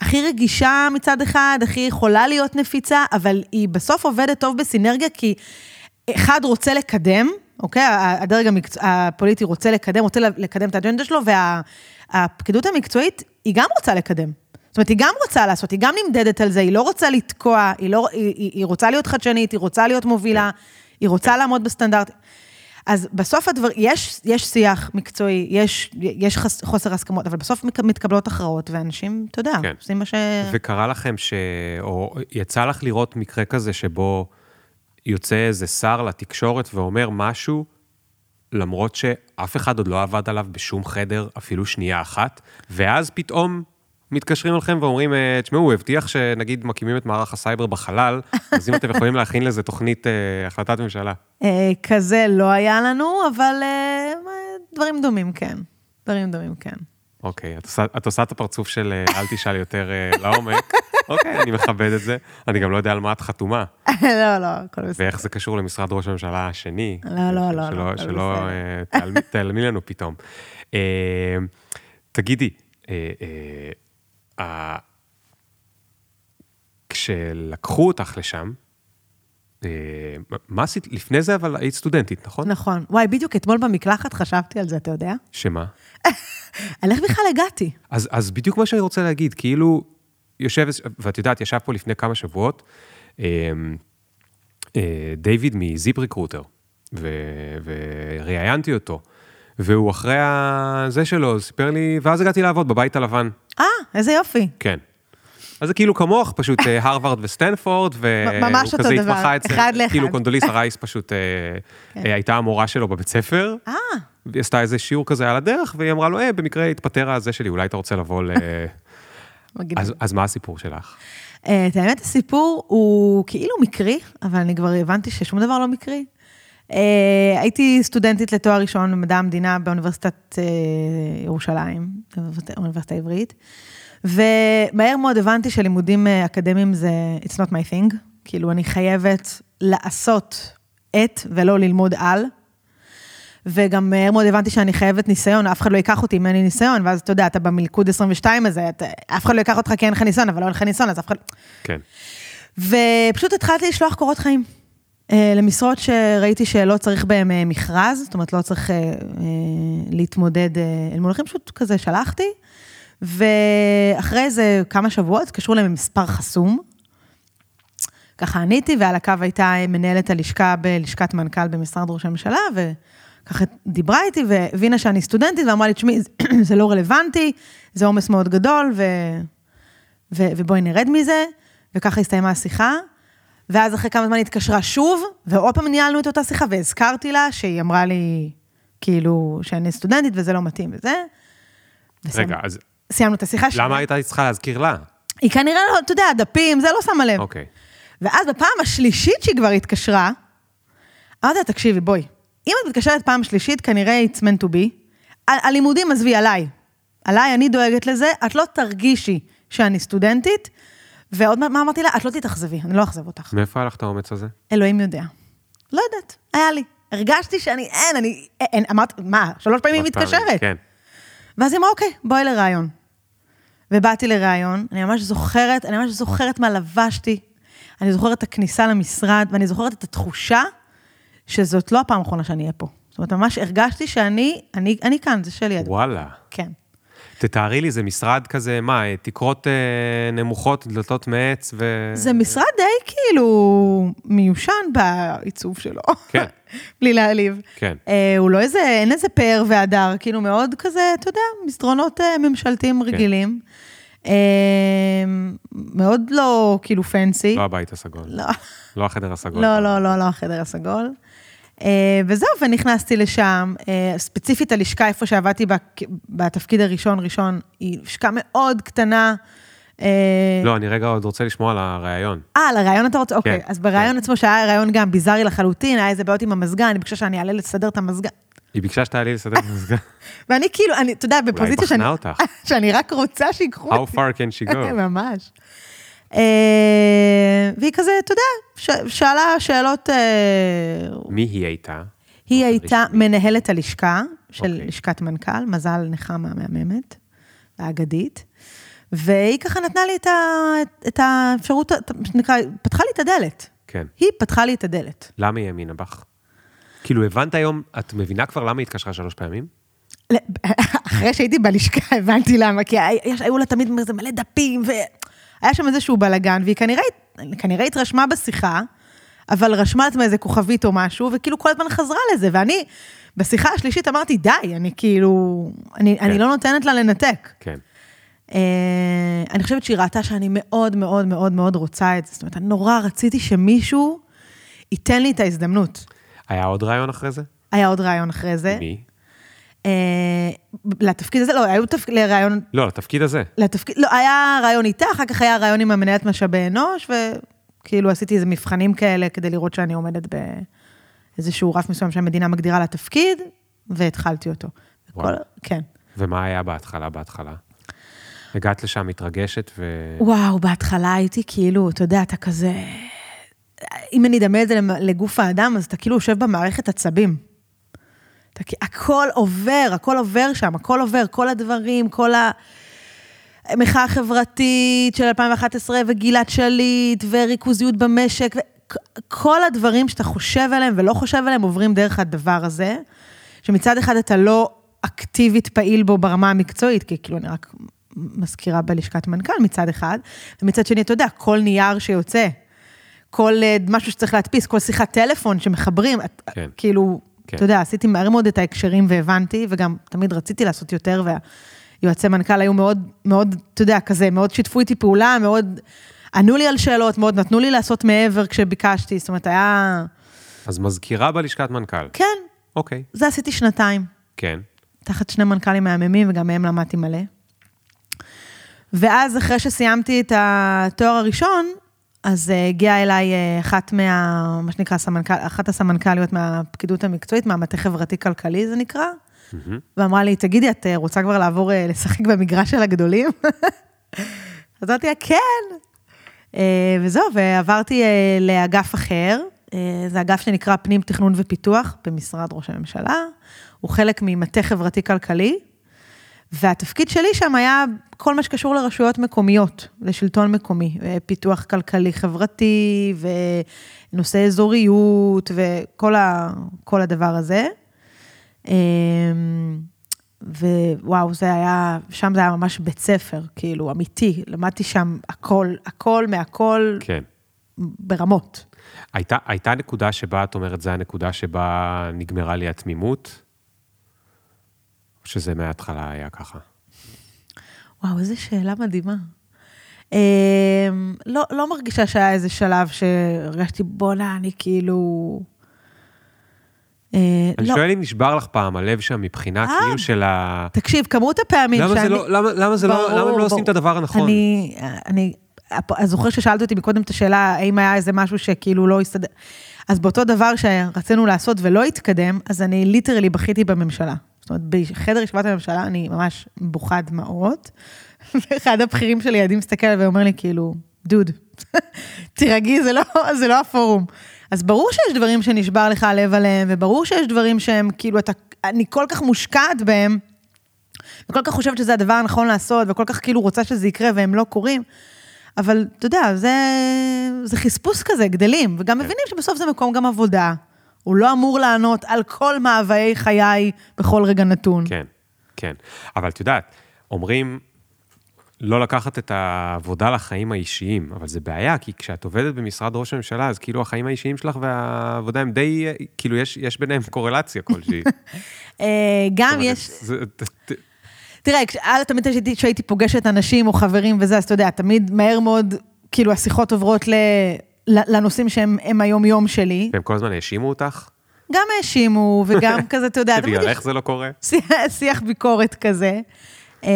הכי רגישה מצד אחד, הכי יכולה להיות נפיצה, אבל היא בסוף עובדת טוב בסינרגיה, כי אחד רוצה לקדם, אוקיי? הדרג המקצוע, הפוליטי רוצה לקדם, רוצה לקדם את האג'נדה שלו, והפקידות המקצועית, היא גם רוצה לקדם. זאת אומרת, היא גם רוצה לעשות, היא גם נמדדת על זה, היא לא רוצה לתקוע, היא, לא, היא, היא, היא רוצה להיות חדשנית, היא רוצה להיות מובילה, היא רוצה לעמוד בסטנדרט. אז בסוף הדבר, יש, יש שיח מקצועי, יש, יש חס, חוסר הסכמות, אבל בסוף מת- מתקבלות הכרעות, ואנשים, אתה יודע, כן. עושים מה ש... וקרה לכם ש... או יצא לך לראות מקרה כזה שבו יוצא איזה שר לתקשורת ואומר משהו, למרות שאף אחד עוד לא עבד עליו בשום חדר, אפילו שנייה אחת, ואז פתאום מתקשרים אליכם ואומרים, אה, תשמעו, הוא הבטיח שנגיד מקימים את מערך הסייבר בחלל, [LAUGHS] אז אם אתם יכולים להכין לזה תוכנית, אה, החלטת ממשלה. אה, כזה לא היה לנו, אבל אה, דברים דומים, כן. דברים דומים, כן. אוקיי, את עושה, את עושה את הפרצוף של אה, אל תשאל יותר אה, לעומק. [LAUGHS] אוקיי, אני מכבד את זה. אני גם לא יודע על מה את חתומה, [LAUGHS] לא, לא, הכל בסדר. ואיך זה קשור למשרד ראש הממשלה השני. לא, לא, לא, שלא, לא, הכל שלא בסדר. אה, [LAUGHS] תעלמי, לנו פתאום. אה, תגידי, אה, כשלקחו אותך לשם, מה עשית? לפני זה אבל היית סטודנטית, נכון? נכון. וואי, בדיוק אתמול במקלחת חשבתי על זה, אתה יודע? שמה? [LAUGHS] על איך בכלל הגעתי. אז, אז בדיוק מה שאני רוצה להגיד, כאילו, יושב, ואת יודעת, ישב פה לפני כמה שבועות, אה, אה, דיוויד מזיפ ריקרוטר, וראיינתי אותו, והוא אחרי הזה שלו, סיפר לי, ואז הגעתי לעבוד בבית הלבן, אה, איזה יופי. כן. אז זה כאילו כמוך, פשוט אה, הרווארד וסטנפורד, והוא כזה התמחה אצל, אחד לאחד. כאילו קונדוליסה רייס פשוט אה, כן. הייתה המורה שלו בבית ספר, אה, והיא עשתה איזה שיעור כזה על הדרך, והיא אמרה לו, אה, במקרה התפטר הזה שלי, אולי אתה רוצה לבוא ל... מגניב. אז, אז מה הסיפור שלך? אה, את האמת, הסיפור הוא כאילו מקרי, אבל אני כבר הבנתי ששום דבר לא מקרי. אה, הייתי סטודנטית לתואר ראשון במדע המדינה באוניברסיטת אה, ירושלים, האוניברסיטה העברית, ומהר מאוד הבנתי שלימודים אקדמיים זה It's not my thing, כאילו אני חייבת לעשות את ולא ללמוד על. וגם מהר מאוד הבנתי שאני חייבת ניסיון, אף אחד לא ייקח אותי אם אין לי ניסיון, ואז אתה יודע, אתה במלכוד 22 הזה, אתה, אף אחד לא ייקח אותך כי אין לך ניסיון, אבל לא אין לך ניסיון, אז אף אחד... כן. ופשוט התחלתי לשלוח קורות חיים. אה, למשרות שראיתי שלא צריך בהם אה, מכרז, זאת אומרת, לא צריך אה, אה, להתמודד אה, אל מול אחרים, פשוט כזה שלחתי. ואחרי איזה כמה שבועות התקשרו להם מספר חסום. ככה עניתי, ועל הקו הייתה מנהלת הלשכה בלשכת מנכ"ל במשרד ראש הממשלה, וככה דיברה איתי והבינה שאני סטודנטית, ואמרה לי, תשמעי, [CLEARS THROAT] זה- לא רלוונטי, זה עומס מאוד גדול, ו... ו... ובואי נרד מזה, וככה הסתיימה השיחה. ואז אחרי כמה זמן היא התקשרה שוב, ועוד פעם ניהלנו את אותה שיחה, והזכרתי לה שהיא אמרה לי, כאילו, שאני סטודנטית וזה לא מתאים וזה. רגע, אז סיימנו את השיחה שלה. למה היית צריכה להזכיר לה? היא כנראה לא, אתה יודע, דפים, זה לא שמה לב. אוקיי. ואז בפעם השלישית שהיא כבר התקשרה, אמרתי לה, תקשיבי, בואי, אם את מתקשרת פעם שלישית, כנראה it's meant to be. הלימודים, עזבי, עליי. עליי, אני דואגת לזה, את לא תרגישי שאני סטודנטית, ועוד מה אמרתי לה? את לא תתאכזבי, אני לא אאכזב אותך. מאיפה היה לך את האומץ הזה? אלוהים יודע. לא יודעת, היה לי. הרגשתי שאני, אין, אני, אין, אמרת, מה, שלוש פעמים פעמים, מתקשרת. כן. ואז היא אמרה, אוקיי, בואי לראיון. ובאתי לראיון, אני ממש זוכרת, אני ממש זוכרת מה לבשתי, אני זוכרת את הכניסה למשרד, ואני זוכרת את התחושה שזאת לא הפעם האחרונה שאני אהיה פה. זאת אומרת, ממש הרגשתי שאני, אני, אני כאן, זה שלי. וואלה. כן. תתארי לי, זה משרד כזה, מה, תקרות אה, נמוכות, דלתות מעץ ו... זה משרד די כאילו מיושן בעיצוב שלו. כן. [LAUGHS] בלי להעליב. כן. אה, הוא לא איזה, אין איזה פאר והדר, כאילו מאוד כזה, אתה יודע, מסדרונות אה, ממשלתיים רגילים. אה, מאוד לא כאילו פנסי. לא הבית הסגול. לא, לא החדר הסגול. לא, לא, לא, לא החדר הסגול. אה, וזהו, ונכנסתי לשם. אה, ספציפית הלשכה, איפה שעבדתי בת- בתפקיד הראשון, ראשון, היא לשכה מאוד קטנה. אה, לא, אני רגע עוד רוצה לשמוע על הראיון. אה, על הרעיון אתה רוצה? אוקיי. כן, אז בריאיון כן. עצמו, שהיה רעיון גם ביזארי לחלוטין, היה איזה בעיות עם המזגן, אני ביקשה שאני אעלה לסדר את המזגן. היא ביקשה שתעלי לסדר את המזגן. [LAUGHS] ואני כאילו, אני, אתה יודע, בפוזיציה שאני, בחנה אותך. [LAUGHS] שאני רק רוצה שיקחו How אותי. far can she go? [LAUGHS] ממש. אה, והיא כזה, אתה יודע, שאלה שאלות, אה, מי היא הייתה? היא הייתה. מנהלת הלשכה של אוקיי. לשכת מנכ"ל, מזל נחמה המהממת, האגדית, והיא ככה נתנה לי את, ה, את האפשרות, שנקרא, פתחה לי את הדלת. כן. היא פתחה לי את הדלת. למה היא האמינה בך? כאילו, הבנת היום, את מבינה כבר למה היא התקשרה שלוש פעמים? [LAUGHS] אחרי שהייתי בלשכה הבנתי למה, כי היו לה תמיד מלא דפים, והיה שם איזשהו בלאגן, והיא כנראה, כנראה התרשמה בשיחה, אבל רשמה לעצמה איזה כוכבית או משהו, וכאילו כל הזמן חזרה לזה, ואני, בשיחה השלישית אמרתי, די, אני כאילו, אני, אני כן. לא נותנת לה לנתק. כן. אה, אני חושבת שהיא ראתה שאני מאוד מאוד מאוד מאוד רוצה את זה, זאת אומרת, אני נורא רציתי שמישהו ייתן לי את ההזדמנות. היה עוד רעיון אחרי זה? היה עוד רעיון אחרי זה. מי? אה, לתפקיד הזה, לא, היו תפקיד, לרעיון, לא, לתפקיד הזה. לתפקיד, לא, היה רעיון איתה, אחר כך היה רעיון עם המנהלת משאבי אנוש, וכאילו עשיתי איזה מבחנים כאלה כדי לראות שאני עומדת באיזשהו רף מסוים שהמדינה מגדירה לתפקיד, והתחלתי אותו. וואו. כל, כן. ומה היה בהתחלה, בהתחלה? הגעת לשם מתרגשת ו... וואו, בהתחלה הייתי כאילו, אתה יודע, אתה כזה... אם אני אדמה את זה לגוף האדם, אז אתה כאילו יושב במערכת עצבים. אתה, הכל עובר, הכל עובר שם, הכל עובר, כל הדברים, כל המחאה החברתית של 2011 וגלעד שליט וריכוזיות במשק, וכל הדברים שאתה חושב עליהם ולא חושב עליהם עוברים דרך הדבר הזה, שמצד אחד אתה לא אקטיבית פעיל בו ברמה המקצועית, כי כאילו אני רק מזכירה בלשכת מנכ"ל מצד אחד, ומצד שני, אתה יודע, כל נייר שיוצא, כל אה, משהו שצריך להדפיס, כל שיחת טלפון שמחברים, כן. כאילו, כן. אתה יודע, עשיתי מהר מאוד את ההקשרים והבנתי, וגם תמיד רציתי לעשות יותר, והיועצי מנכ"ל היו מאוד, מאוד, אתה יודע, כזה, מאוד שיתפו איתי פעולה, מאוד ענו לי על שאלות, מאוד נתנו לי לעשות מעבר כשביקשתי, זאת אומרת, היה... אז מזכירה בלשכת מנכ"ל. כן, אוקיי. זה עשיתי שנתיים. כן. תחת שני מנכ"לים מהממים, וגם מהם למדתי מלא. ואז, אחרי שסיימתי את התואר הראשון, אז uh, הגיעה אליי uh, אחת מה... מה שנקרא סמנכ"ל, אחת הסמנכ"ליות מהפקידות המקצועית, מהמטה חברתי-כלכלי זה נקרא, מהמם. ואמרה לי, תגידי, את uh, רוצה כבר לעבור לשחק במגרש של הגדולים? [LAUGHS] אז אמרתי לה, כן. וזהו, ועברתי לאגף אחר, זה אגף שנקרא פנים תכנון ופיתוח במשרד ראש הממשלה, הוא חלק ממטה חברתי-כלכלי, והתפקיד שלי שם היה כל מה שקשור לרשויות מקומיות, לשלטון מקומי, אה, פיתוח כלכלי-חברתי, ונושא אזוריות, וכל ה, כל הדבר הזה. אמ, ווואו, זה היה, שם זה היה ממש בית ספר, כאילו, אמיתי. למדתי שם הכל, הכל מהכל, כן. ברמות. הייתה, הייתה נקודה שבה את אומרת, זו הנקודה שבה נגמרה לי התמימות? שזה מההתחלה היה ככה? וואו, איזו שאלה מדהימה. אמ, לא, לא מרגישה שהיה איזה שלב שהרגשתי, בואנה, אני כאילו... אה, אני לא, שואל אם נשבר לך פעם הלב שם מבחינה אה. כאילו של ה... תקשיב, כמות הפעמים למה שאני... זה לא, למה, למה זה לא, ברור, למה הם לא עושים ברור. את הדבר הנכון? אני, אני, אז זוכר ששאלת אותי מקודם את השאלה, האם היה איזה משהו שכאילו לא הסתדר. אז באותו דבר שרצינו לעשות ולא התקדם, אז אני ליטרלי בכיתי בממשלה. זאת אומרת, בחדר ישיבת הממשלה אני ממש בוכה דמעות, [LAUGHS] ואחד הבכירים שלי, ילדים מסתכל עליי ואומר לי, כאילו, דוד, [LAUGHS] תירגעי, זה לא, זה לא הפורום. אז ברור שיש דברים שנשבר לך הלב עליהם, וברור שיש דברים שהם, כאילו, אתה, אני כל כך מושקעת בהם, וכל כך חושבת שזה הדבר הנכון לעשות, וכל כך כאילו רוצה שזה יקרה והם לא קורים. אבל אתה יודע, זה, זה חספוס כזה, גדלים, וגם מבינים שבסוף זה מקום גם עבודה. הוא לא אמור לענות על כל מאוויי חיי בכל רגע נתון. כן, כן. אבל את יודעת, אומרים לא לקחת את העבודה לחיים האישיים, אבל זה בעיה, כי כשאת עובדת במשרד ראש הממשלה, אז כאילו החיים האישיים שלך והעבודה הם די, כאילו יש, יש ביניהם קורלציה כלשהי. [LAUGHS] אה, גם יש, תראה, כש- א', תמיד כשהייתי- פוגשת אנשים או חברים וזה, אז אתה יודע, תמיד מהר מאוד, כאילו, השיחות עוברות ל- לנושאים שהם הם היום-יום שלי. והם כל הזמן האשימו אותך? גם האשימו, וגם [LAUGHS] כזה, אתה יודע, יש שבגללך זה לא קורה? שיח, שיח ביקורת כזה. אה,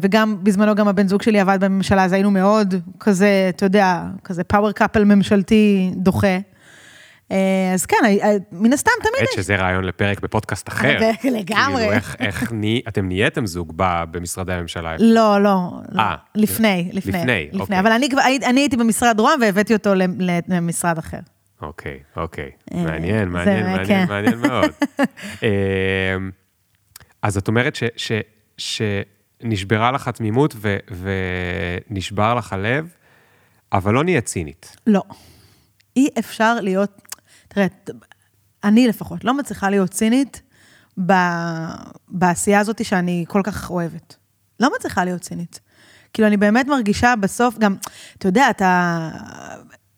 וגם, בזמנו גם הבן זוג שלי עבד בממשלה, אז היינו מאוד כזה, אתה יודע, כזה פאוור קאפל ממשלתי דוחה. אה, אז כן, אה, מן הסתם תמיד האמת שזה רעיון לפרק בפודקאסט אחר. [LAUGHS] לגמרי. כאילו, איך, איך ני, אתם נהייתם זוג במשרדי הממשלה? לא, לא. לא. אה, לפני, לפני. לפני, אוקיי. אבל אני, אני הייתי במשרד רוה"מ והבאתי אותו למשרד אחר. אוקיי, אוקיי. אה, מעניין, מעניין, מעניין, כן. מעניין [LAUGHS] מאוד. אמ, אז את אומרת ש, שנשברה לך התמימות ו, ונשבר לך הלב, אבל לא נהיה צינית. לא. אי אפשר להיות, תראה, אני לפחות לא מצליחה להיות צינית ב, בעשייה הזאת שאני כל כך אוהבת. לא מצליחה להיות צינית. כאילו, אני באמת מרגישה בסוף, גם, אתה יודע, אתה...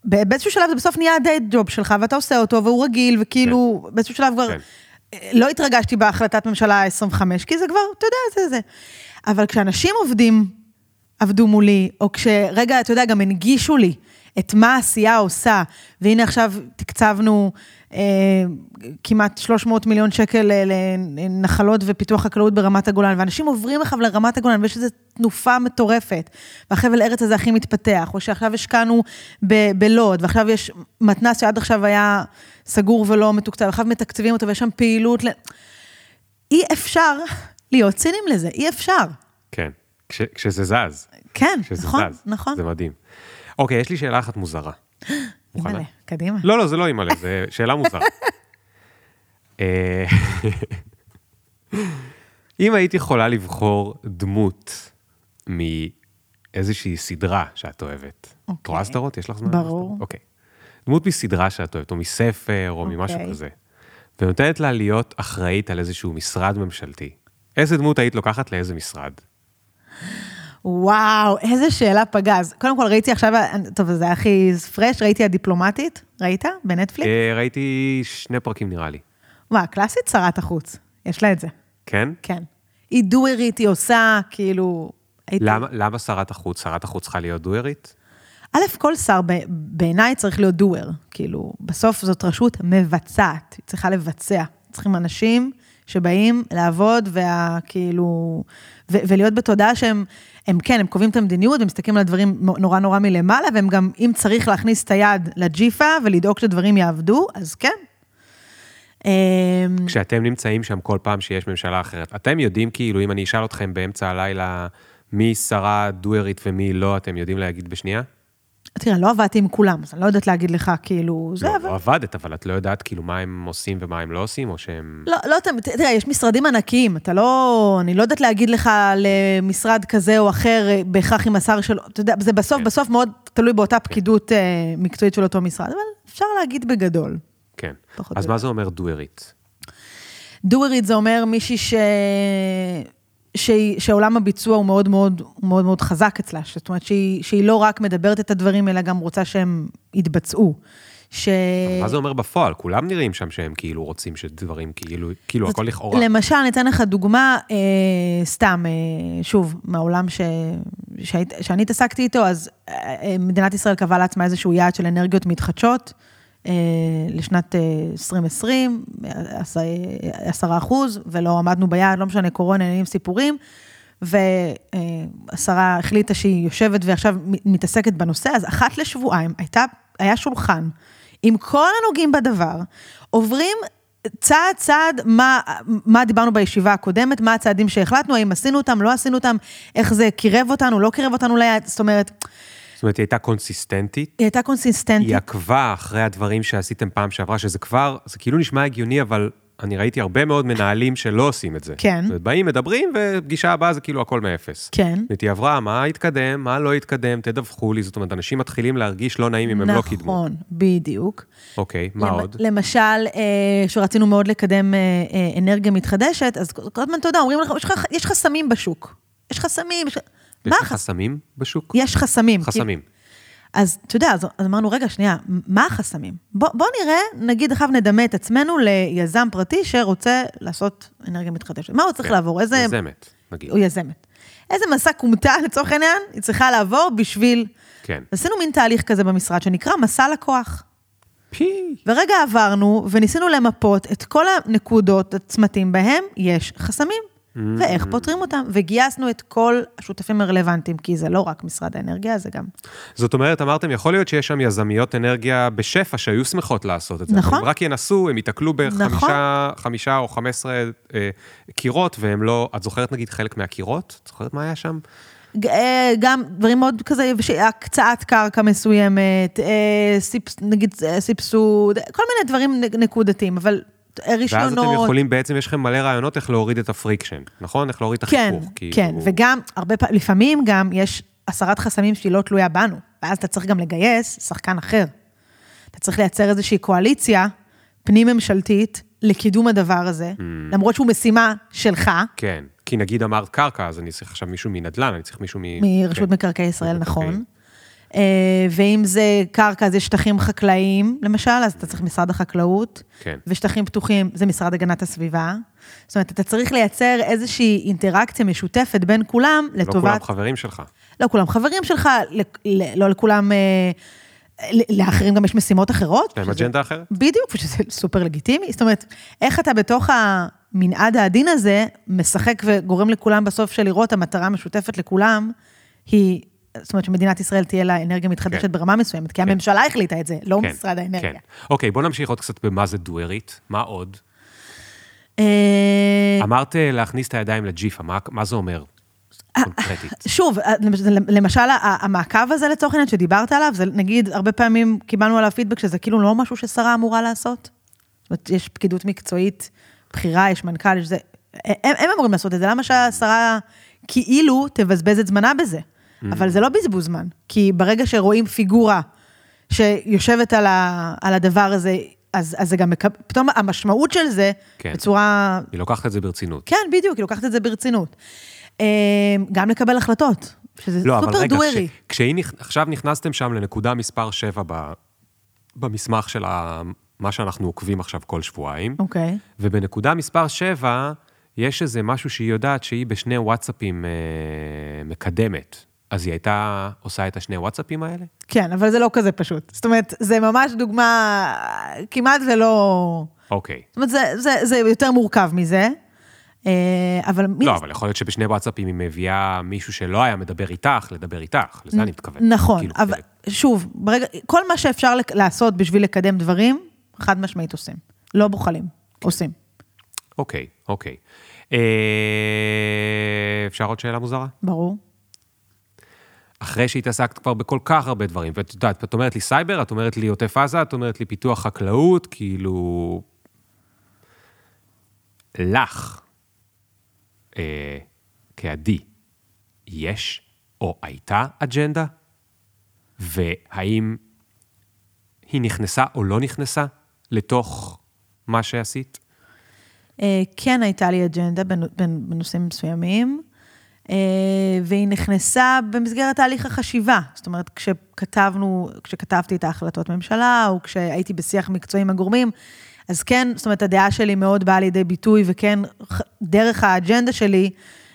באיזשהו שלב זה בסוף נהיה הדייט ג'וב שלך, ואתה עושה אותו, והוא רגיל, וכאילו, כן. באיזשהו שלב כבר... כן. כן. לא התרגשתי בהחלטת ממשלה 25, כי זה כבר, אתה יודע, זה זה. אבל כשאנשים עובדים, עבדו מולי, או כשרגע, אתה יודע, גם הנגישו לי את מה העשייה עושה, והנה עכשיו תקצבנו אה, כמעט 300 מיליון שקל אה, לנחלות ופיתוח חקלאות ברמת הגולן, ואנשים עוברים עכשיו לרמת הגולן, ויש איזו תנופה מטורפת, והחבל ארץ הזה הכי מתפתח, או שעכשיו השקענו בלוד, ועכשיו יש מתנ"ס שעד עכשיו היה סגור ולא מתוקצב, עכשיו מתקצבים אותו, ויש שם פעילות. ל... אי אפשר להיות צינים לזה, אי אפשר. כן, כש, כשזה זז. כן, כשזה נכון, זז. נכון. זה מדהים. אוקיי, יש לי שאלה אחת מוזרה. [GASPS] אימא'לה, קדימה. לא, לא, זה לא אימא'לה, זו [LAUGHS] שאלה מוזרה. אה, [LAUGHS] אם היית יכולה לבחור דמות מאיזושהי סדרה שאת אוהבת, את אוקיי. רואה סדרות? יש לך זמן? ברור. אוקיי. דמות מסדרה שאת אוהבת, או מספר, או ממשהו אוקיי. כזה, ונותנת לה להיות אחראית על איזשהו משרד ממשלתי. איזה דמות היית לוקחת לאיזה משרד? [GASPS] וואו, איזה שאלה פגז. קודם כל ראיתי עכשיו, טוב, זה הכי פרש, ראיתי הדיפלומטית, ראית? בנטפליקס? אה, ראיתי שני פרקים נראה לי. מה, קלאסית שרת החוץ, יש לה את זה. כן? כן. היא דוארית, היא עושה, כאילו... הייתי... למה, למה שרת החוץ? שרת החוץ צריכה להיות דוארית? א', כל שר בעיניי צריך להיות דואר. כאילו, בסוף זאת רשות מבצעת, היא צריכה לבצע. צריכים אנשים שבאים לעבוד, וה, כאילו, ו- ולהיות בתודעה שהם, הם כן, הם קובעים את המדיניות, הם מסתכלים על הדברים נורא נורא מלמעלה, והם גם, אם צריך להכניס את היד לג'יפה ולדאוג שדברים יעבדו, אז כן. אמ, כשאתם נמצאים שם כל פעם שיש ממשלה אחרת, אתם יודעים כאילו, אם אני אשאל אתכם באמצע הלילה מי שרה דוארית ומי לא, אתם יודעים להגיד בשנייה? תראה, לא עבדתי עם כולם, אז אני לא יודעת להגיד לך, כאילו, זה, לא, אבל... לא עבדת, אבל את לא יודעת כאילו מה הם עושים ומה הם לא עושים, או שהם... לא, לא תמיד, תראה, יש משרדים ענקיים, אתה לא, אני לא יודעת להגיד לך למשרד כזה או אחר, אה, בהכרח עם השר שלו, אתה יודע, זה בסוף, כן. בסוף מאוד תלוי באותה פקידות אה, מקצועית של אותו משרד, אבל אפשר להגיד בגדול. כן. אז מה זה אומר דוארית? דוארית זה אומר מישהי ש... שהיא, שעולם הביצוע הוא מאוד מאוד, מאוד מאוד חזק אצלה, זאת אומרת שהיא, שהיא לא רק מדברת את הדברים, אלא גם רוצה שהם יתבצעו. ש... מה זה אומר בפועל? כולם נראים שם שהם כאילו רוצים שדברים כאילו, כאילו זאת- הכל לכאורה. למשל, אני אתן לך דוגמה, אה, סתם, אה, שוב, מהעולם ש... שהיית, שאני התעסקתי איתו, אז אה, אה, מדינת ישראל קבעה לעצמה איזשהו יעד של אנרגיות מתחדשות לשנת אה, 2020, עש- עשרה אחוז, ולא עמדנו ביעד, לא משנה, קורונה, עניינים, סיפורים. והשרה החליטה שהיא יושבת ועכשיו מתעסקת בנושא, אז אחת לשבועיים הייתה, היה שולחן עם כל הנוגעים בדבר, עוברים צעד צעד מה, מה דיברנו בישיבה הקודמת, מה הצעדים שהחלטנו, האם עשינו אותם, לא עשינו אותם, איך זה קירב אותנו, לא קירב אותנו ליד, זאת אומרת, אומרת, היא הייתה קונסיסטנטית, היא הייתה קונסיסטנטית. היא עקבה אחרי הדברים שעשיתם פעם שעברה, שזה כבר, זה כאילו נשמע הגיוני, אבל אני ראיתי הרבה מאוד מנהלים שלא עושים את זה. כן. זאת אומרת, באים, מדברים, ופגישה הבאה זה כאילו הכל מאפס. כן. היא עברה, מה התקדם, מה לא התקדם, תדווחו לי, זאת אומרת, אנשים מתחילים להרגיש לא נעים אם הם לא קידמו. נכון, בדיוק. אוקיי, מה למ- עוד? למשל, אה, שרצינו מאוד לקדם אה, אה, אנרגיה מתחדשת, אז כל הזמן, אתה יודע, אומרים לך- יש חסמים בשוק. יש חסמים. יש... יש מה לך החס... חסמים בשוק? יש חסמים. חסמים. אז אתה יודע, אז, אמרנו, רגע, שנייה, מה החסמים? בוא, בוא נראה, נגיד עכשיו נדמה את עצמנו ליזם פרטי שרוצה לעשות אנרגיה מתחדשת. מה הוא צריך כן, לעבור? איזה... יזמת, נגיד. או יזמת. איזה מסע כומתה, [LAUGHS] לצורך העניין, היא צריכה לעבור בשביל... כן. עשינו מין תהליך כזה במשרד שנקרא מסע לקוח. פי. ורגע עברנו וניסינו למפות את כל הנקודות, הצמתים בהם יש חסמים, ואיך פותרים אותם. וגייסנו את כל השותפים הרלוונטיים, כי זה לא רק משרד האנרגיה, זה גם... זאת אומרת, אמרתם, יכול להיות שיש שם יזמיות אנרגיה בשפע שהיו שמחות לעשות את זה. נכון. הם רק ינסו, הם ייתקלו בחמישה נכון. או חמש עשרה אה, קירות, והם לא... את זוכרת נגיד חלק מהקירות? את זוכרת מה היה שם? אה, גם דברים מאוד כזה, הקצאת קרקע מסוימת, אה, סיפס, נגיד אה, סבסוד, כל מיני דברים נקודתיים, אבל אה, ואז רישיונות. אתם יכולים, בעצם יש לכם מלא רעיונות איך להוריד את ה friction, נכון? איך להוריד את כן, החיכוך. כאילו. כן, וגם, הרבה פעמים, לפעמים גם יש הסרת חסמים שהיא לא תלויה בנו, ואז אתה צריך גם לגייס שחקן אחר. אתה צריך לייצר איזושהי קואליציה פנים-ממשלתית לקידום הדבר הזה, Mm. למרות שהוא משימה שלך, כן, כי נגיד אמרת קרקע, אז אני צריך עכשיו מישהו מנדל"ן, אני צריך מישהו מ... מרשות כן. מקרקעי ישראל. נכון. אה, ואם זה קרקע, זה שטחים חקלאיים, למשל, אז אתה צריך משרד החקלאות, כן. ושטחים פתוחים זה משרד הגנת הסביבה. זאת אומרת, אתה צריך לייצר איזושהי אינטראקציה משותפת בין כולם לא לטובת... כולם חברים שלך. לא כולם חברים שלך, לא לכולם, אה, לאחרים גם יש משימות אחרות. יש להם אג'נדה אחרת? בדיוק, ושזה סופר לגיטימי. זאת אומרת, איך אתה בתוך המנעד העדין הזה, משחק וגורם לכולם בסוף של לראות המטרה המשותפת לכולם, היא, זאת אומרת שמדינת ישראל תהיה לה אנרגיה מתחדשת כן. ברמה מסוימת, כי הממשלה החליטה את זה, לא כן, משרד האנרגיה. כן. אוקיי, בוא נמשיך עוד קצת במה זה דוארית. מה עוד? אה, אמרת אה, להכניס את הידיים לג'יפה, מה- מה זה אומר? קונקרטית. שוב, למשל, המעקב הזה לצורך העניין שדיברת עליו, זה נגיד, הרבה פעמים קיבלנו עליו פידבק שזה כאילו לא משהו ששרה אמורה לעשות. זאת אומרת, יש פקידות מקצועית בכירה, יש מנכ"ל, יש זה... הם, הם אמורים לעשות את זה, למה שהשרה כאילו תבזבז את זמנה בזה? אבל זה לא בזבוז זמן, כי ברגע שרואים פיגורה שיושבת על, ה, על הדבר הזה, אז, אז זה גם, מקב... פתאום המשמעות של זה, כן. בצורה היא לוקחת את זה ברצינות. כן, בדיוק, היא לוקחת את זה ברצינות. אה, גם לקבל החלטות, שזה לא, סופר רגע, דוארי. כש- כשהיא נכ- עכשיו נכנסתם שם לנקודה מספר 7 ב- במסמך של ה- מה שאנחנו עוקבים עכשיו כל שבועיים, אוקיי. ובנקודה מספר 7, יש איזה משהו שהיא יודעת שהיא בשני וואטסאפים אה, מקדמת. אז היא הייתה עושה את השני וואטסאפים האלה? כן, אבל זה לא כזה פשוט. זאת אומרת, זה ממש דוגמה כמעט ולא... אוקיי. זאת אומרת, זה, זה, זה יותר מורכב מזה. אה, אבל מי... לא, אבל יכול להיות שבשני וואטסאפים היא מביאה מישהו שלא היה מדבר איתך, לדבר איתך, לזה אני מתכוון. נכון, כאילו, אבל שוב, ברגע, כל מה שאפשר לעשות בשביל לקדם דברים, חד משמעית עושים. לא בוחלים, עושים. אוקיי, אוקיי. אה, אפשר עוד שאלה מוזרה? ברור. אחרי שהתעסקת כבר בכל כך הרבה דברים, ואת יודעת, את אומרת לי סייבר, את אומרת לי עוטף עזה, את אומרת לי פיתוח חקלאות, כאילו... לך, אה, כעדי, יש או הייתה אג'נדה? והאם היא נכנסה או לא נכנסה לתוך מה שעשית? אה, כן הייתה לי אג'נדה בנו- בנ- בנושאים מסוימים, והיא נכנסה במסגרת תהליך החשיבה. זאת אומרת, כשכתבנו, כשכתבתי את ההחלטות ממשלה, או כשהייתי בשיח מקצועי עם הגורמים, אז כן, זאת אומרת, הדעה שלי מאוד באה לידי ביטוי, וכן, דרך האג'נדה שלי,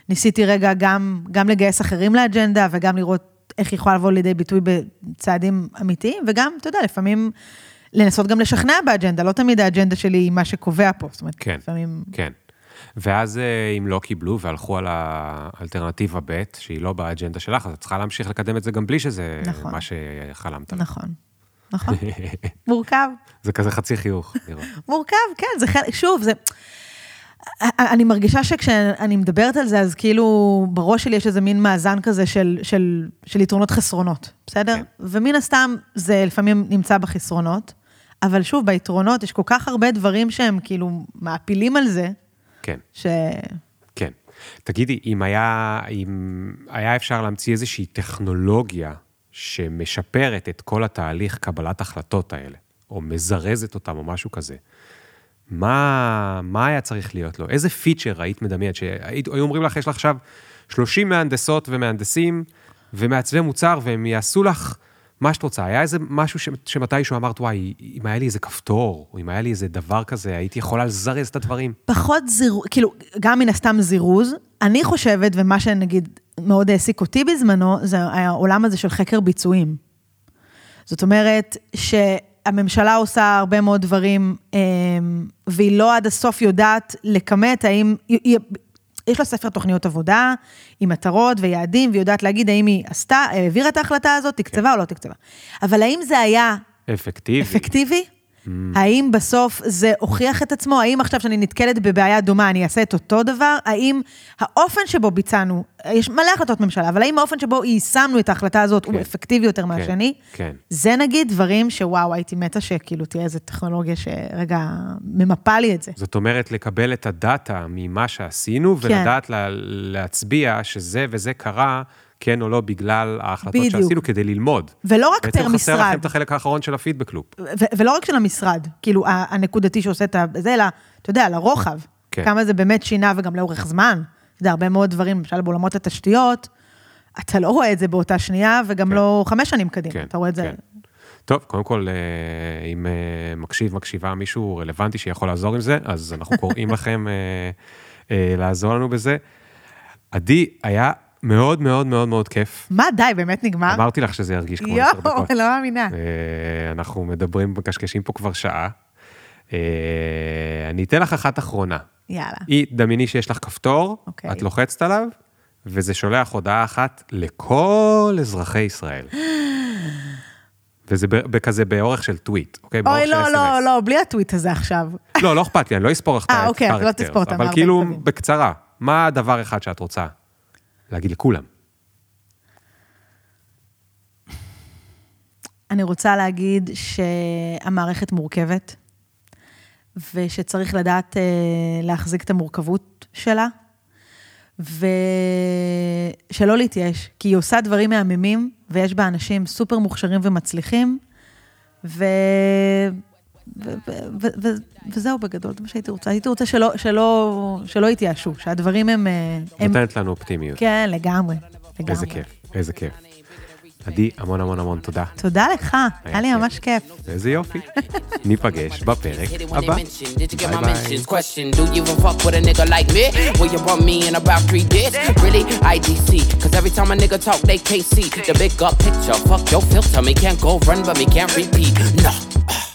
ניסיתי רגע גם, גם לגייס אחרים לאג'נדה, וגם לראות איך היא יכולה לבוא לידי ביטוי בצעדים אמיתיים, וגם, אתה יודע, לפעמים לנסות גם לשכנע באג'נדה, לא תמיד האג'נדה שלי היא מה שקובע פה. זאת אומרת, כן. לפעמים... כן. ואז אה, אם לא קיבלו והלכו על האלטרנטיבה ב', שהיא לא באג'נדה שלך, אז את צריכה להמשיך לקדם את זה גם בלי שזה נכון. מה שחלמת. נכון, נכון. [LAUGHS] מורכב, זה כזה חצי חיוך. מורכב, כן, זה חלק, שוב, זה... אני מרגישה שכשאני מדברת על זה, אז כאילו בראש שלי יש איזה מין מאזן כזה של, של, של יתרונות חסרונות, בסדר? כן. ומן הסתם זה לפעמים נמצא בחסרונות, אבל שוב, ביתרונות יש כל כך הרבה דברים שהם כאילו מעפילים על זה, כן, ש... כן. תגידי, אם היה, אם היה אפשר להמציא איזושהי טכנולוגיה שמשפרת את כל התהליך קבלת החלטות האלה, או מזרזת אותם או משהו כזה, מה, מה היה צריך להיות לו? איזה פיצ'ר היית מדמיינת? שהיו אומרים לך, יש לך עכשיו 30 מהנדסות ומהנדסים ומעצבי מוצר, והם יעשו לך מה שאת רוצה. היה איזה משהו ש- שמתישהו אמרת, וואי, אם היה לי איזה כפתור, או אם היה לי איזה דבר כזה, הייתי יכולה לזרז את הדברים. פחות זירוז, כאילו, גם מן הסתם זירוז. אני חושבת, ומה שנגיד מאוד העסיק אותי בזמנו, זה העולם הזה של חקר ביצועים. זאת אומרת, שהממשלה עושה הרבה מאוד דברים, אה, והיא לא עד הסוף יודעת לכמת האם... היא- יש לה ספר תוכניות עבודה, עם מטרות ויעדים, והיא יודעת להגיד האם היא עשתה, העבירה את ההחלטה הזאת, תקצבה או לא תקצבה. אבל האם זה היה אפקטיבי. אפקטיבי? האם בסוף זה הוכיח את עצמו? האם עכשיו שאני נתקלת בבעיה דומה, אני אעשה את אותו דבר? האם האופן שבו ביצענו, יש מלא החלטות ממשלה, אבל האם האופן שבו יישמנו את ההחלטה הזאת כן. הוא אפקטיבי יותר מהשני? כן. זה נגיד דברים שוואו, הייתי מתה שכאילו תהיה איזו טכנולוגיה שרגע ממפה לי את זה. זאת אומרת, לקבל את הדאטה ממה שעשינו, כן. ולדעת לה, להצביע שזה וזה קרה, כן או לא, בגלל ההחלטות בדיוק. שעשינו, כדי ללמוד. ולא רק פר בעצם חסר לכם משרד, את החלק האחרון של הפידבק לופ. ולא רק של המשרד, כאילו הנקודתי שעושה את זה, אלא, אתה יודע, לרוחב. כן. כמה זה באמת שינה וגם לאורך זמן. אתה יודע, הרבה מאוד דברים, למשל בעולמות התשתיות, אתה לא רואה את זה באותה שנייה, וגם כן. לא חמש שנים קדימה, כן, אתה רואה את זה. כן. טוב, קודם כל, אה, אם אה, מקשיב, מקשיבה מישהו רלוונטי שיכול לעזור עם זה, אז אנחנו קוראים לכם אה, לעזור לנו בזה. עדי, היה מאוד מאוד מאוד מאוד כיף. מה, די, באמת נגמר? אמרתי לך שזה ירגיש כמו עשר יואו, דקות. לא מאמינה. אה, אנחנו מדברים, מקשקשים פה כבר שעה. אה, אני אתן לך אחת אחרונה. יאללה. היא, דמייני שיש לך כפתור, אוקיי. את לוחצת עליו, וזה שולח הודעה אחת לכל אזרחי ישראל. וזה בכזה באורך של טוויט, אוקיי? אוי, לא. לא, לא, בלי הטוויט הזה עכשיו. לא, לא אכפת לי, אני לא אספור לך את אה, ה- אוקיי, לא תספור אותם, אבל כאילו. בקצרה, מה הדבר אחד שאת רוצה להגיד לכולם? אני רוצה להגיד שהמערכת מורכבת, ושצריך לדעת אה, להחזיק את המורכבות שלה, ושלא להתייאש, כי היא עושה דברים מהממים, ויש בה אנשים סופר מוכשרים ומצליחים, ו... וזהו בגדול, זה מה שהייתי רוצה. הייתי רוצה שלא, שלא, שלא יתייאשו, שהדברים הם... אה, הם נותנת לנו אופטימיות. כן, לגמרי. לגמרי. איזה כיף, איזה כיף. עדי, המון המון המון תודה. תודה לך, היה לי. ממש כיף. איזה יופי. ניפגש בפרק הבא. ביי ביי.